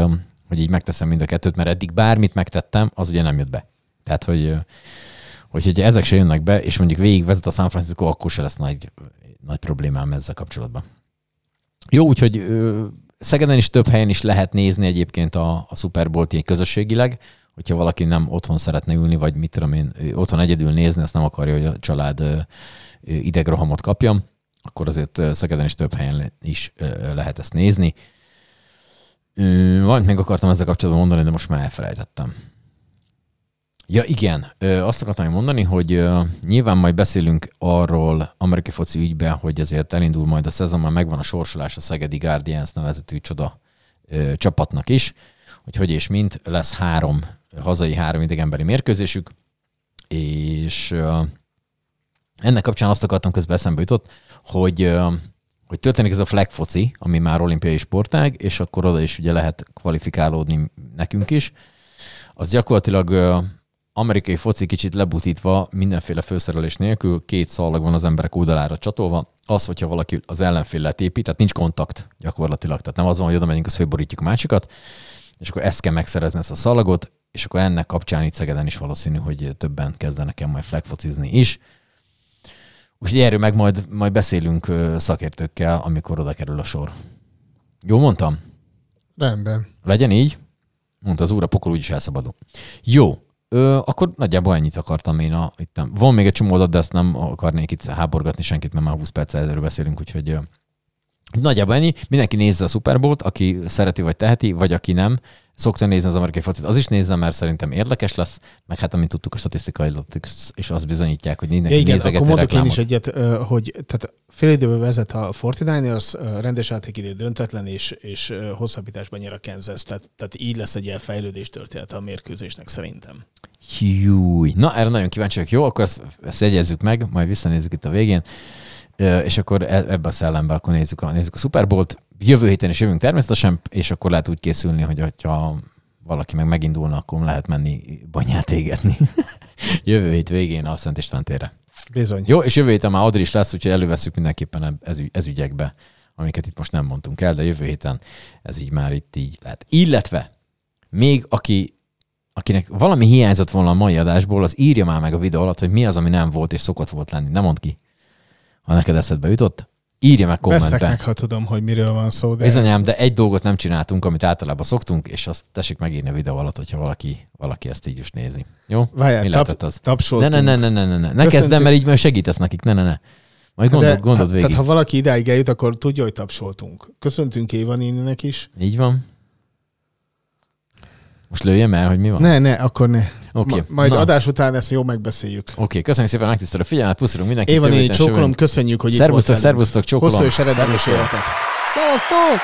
hogy így megteszem mind a kettőt, mert eddig bármit megtettem, az ugye nem jött be. Tehát, hogy, hogy ezek se jönnek be, és mondjuk végig vezet a San Francisco, akkor se lesz nagy, nagy problémám ezzel kapcsolatban. Jó, úgyhogy Szegeden is több helyen is lehet nézni egyébként a, a Super Bowl-t közösségileg, hogyha valaki nem otthon szeretne ülni, vagy mit tudom én, otthon egyedül nézni, azt nem akarja, hogy a család idegrohamot kapjon, akkor azért Szegeden is több helyen is lehet ezt nézni. Valamit még akartam ezzel kapcsolatban mondani, de most már elfelejtettem. Ja igen, azt akartam mondani, hogy nyilván majd beszélünk arról amerikai foci ügyben, hogy ezért elindul majd a szezon, már megvan a sorsolás a Szegedi Guardians nevezetű csoda csapatnak is, hogy hogy és mint lesz három hazai, három idegenbeli mérkőzésük, és ennek kapcsán azt akartam közben eszembe jutott, hogy hogy történik ez a flag foci, ami már olimpiai sportág, és akkor oda is ugye lehet kvalifikálódni nekünk is. Az gyakorlatilag amerikai foci kicsit lebutítva, mindenféle főszerelés nélkül, két szalag van az emberek oldalára csatolva. Az, hogyha valaki az ellenféllel épít, tehát nincs kontakt gyakorlatilag. Tehát nem az van, hogy oda megyünk, azt fölborítjuk a másikat, és akkor ezt kell megszerezni, ezt a szalagot, és akkor ennek kapcsán itt Szegeden is valószínű, hogy többen kezdenek el majd flagfocizni is. Úgyhogy erről meg majd, majd beszélünk szakértőkkel, amikor oda kerül a sor. Jó mondtam? Rendben. Legyen így? Mondta az úr, a pokol úgyis elszabadul. Jó, Ö, akkor nagyjából ennyit akartam én. A, itt nem. Van még egy csomó adat, de ezt nem akarnék itt háborgatni senkit, mert már 20 perc erről beszélünk, úgyhogy nagyjából ennyi. Mindenki nézze a Super Bowl-t, aki szereti vagy teheti, vagy aki nem. szokta nézni az amerikai focit, az is nézem, mert szerintem érdekes lesz, meg hát amint tudtuk a statisztikai adatok és azt bizonyítják, hogy mindenki Ja, igen, nézegeti akkor mondok én is egyet, hogy tehát fél időben vezet a 49ers, ö, rendes játékidő döntetlen, és, és hosszabbításban nyer a Kansas. Tehát, tehát így lesz egy ilyen fejlődés története a mérkőzésnek szerintem. Júj. Na, erre nagyon kíváncsi vagyok. Jó, akkor ezt, ezt jegyezzük meg, majd visszanézzük itt a végén. És akkor e- ebbe a szellembe akkor nézzük a, nézzük a Super Bowl-t. Jövő héten is jövünk természetesen, és akkor lehet úgy készülni, hogy ha valaki meg megindulna, akkor lehet menni banyát égetni. jövő hét végén a Szent István térre. Bizony. Jó, és jövő héten már Adri is lesz, úgyhogy előveszünk mindenképpen ez, ez ügyekbe, amiket itt most nem mondtunk el, de jövő héten ez így már itt így lehet. Illetve még aki akinek valami hiányzott volna a mai adásból, az írja már meg a videó alatt, hogy mi az, ami nem volt és szokott volt lenni. Nem mondd ki, ha neked eszedbe jutott. Írja meg Veszek kommentben. meg, ha tudom, hogy miről van szó, de Bizonyám, de egy dolgot nem csináltunk, amit általában szoktunk, és azt tessék megírni a videó alatt, hogyha valaki, valaki ezt így is nézi. Jó? várjál, Mi tap, az? Ne, tapsoltunk. ne, ne, ne, ne, ne, ne. Ne kezdem, mert így majd segítesz nekik. Ne, ne, ne. Majd De, gondol, ha, végig. Tehát ha valaki idáig eljut, akkor tudja, hogy tapsoltunk. Köszöntünk Éva néninek is. Így van. Most lőjem el, hogy mi van? Ne, ne, akkor ne. Oké. Ma, majd Na. adás után ezt jó megbeszéljük. Oké, köszönjük szépen, megtisztelő figyelmet, puszilunk mindenkit. Éva héten csókolom, köszönjük, hogy itt Szervusztok, volt velünk. szervusztok, csókolom. Hosszú és eredményes Szervusztok. életet. Szevasztok!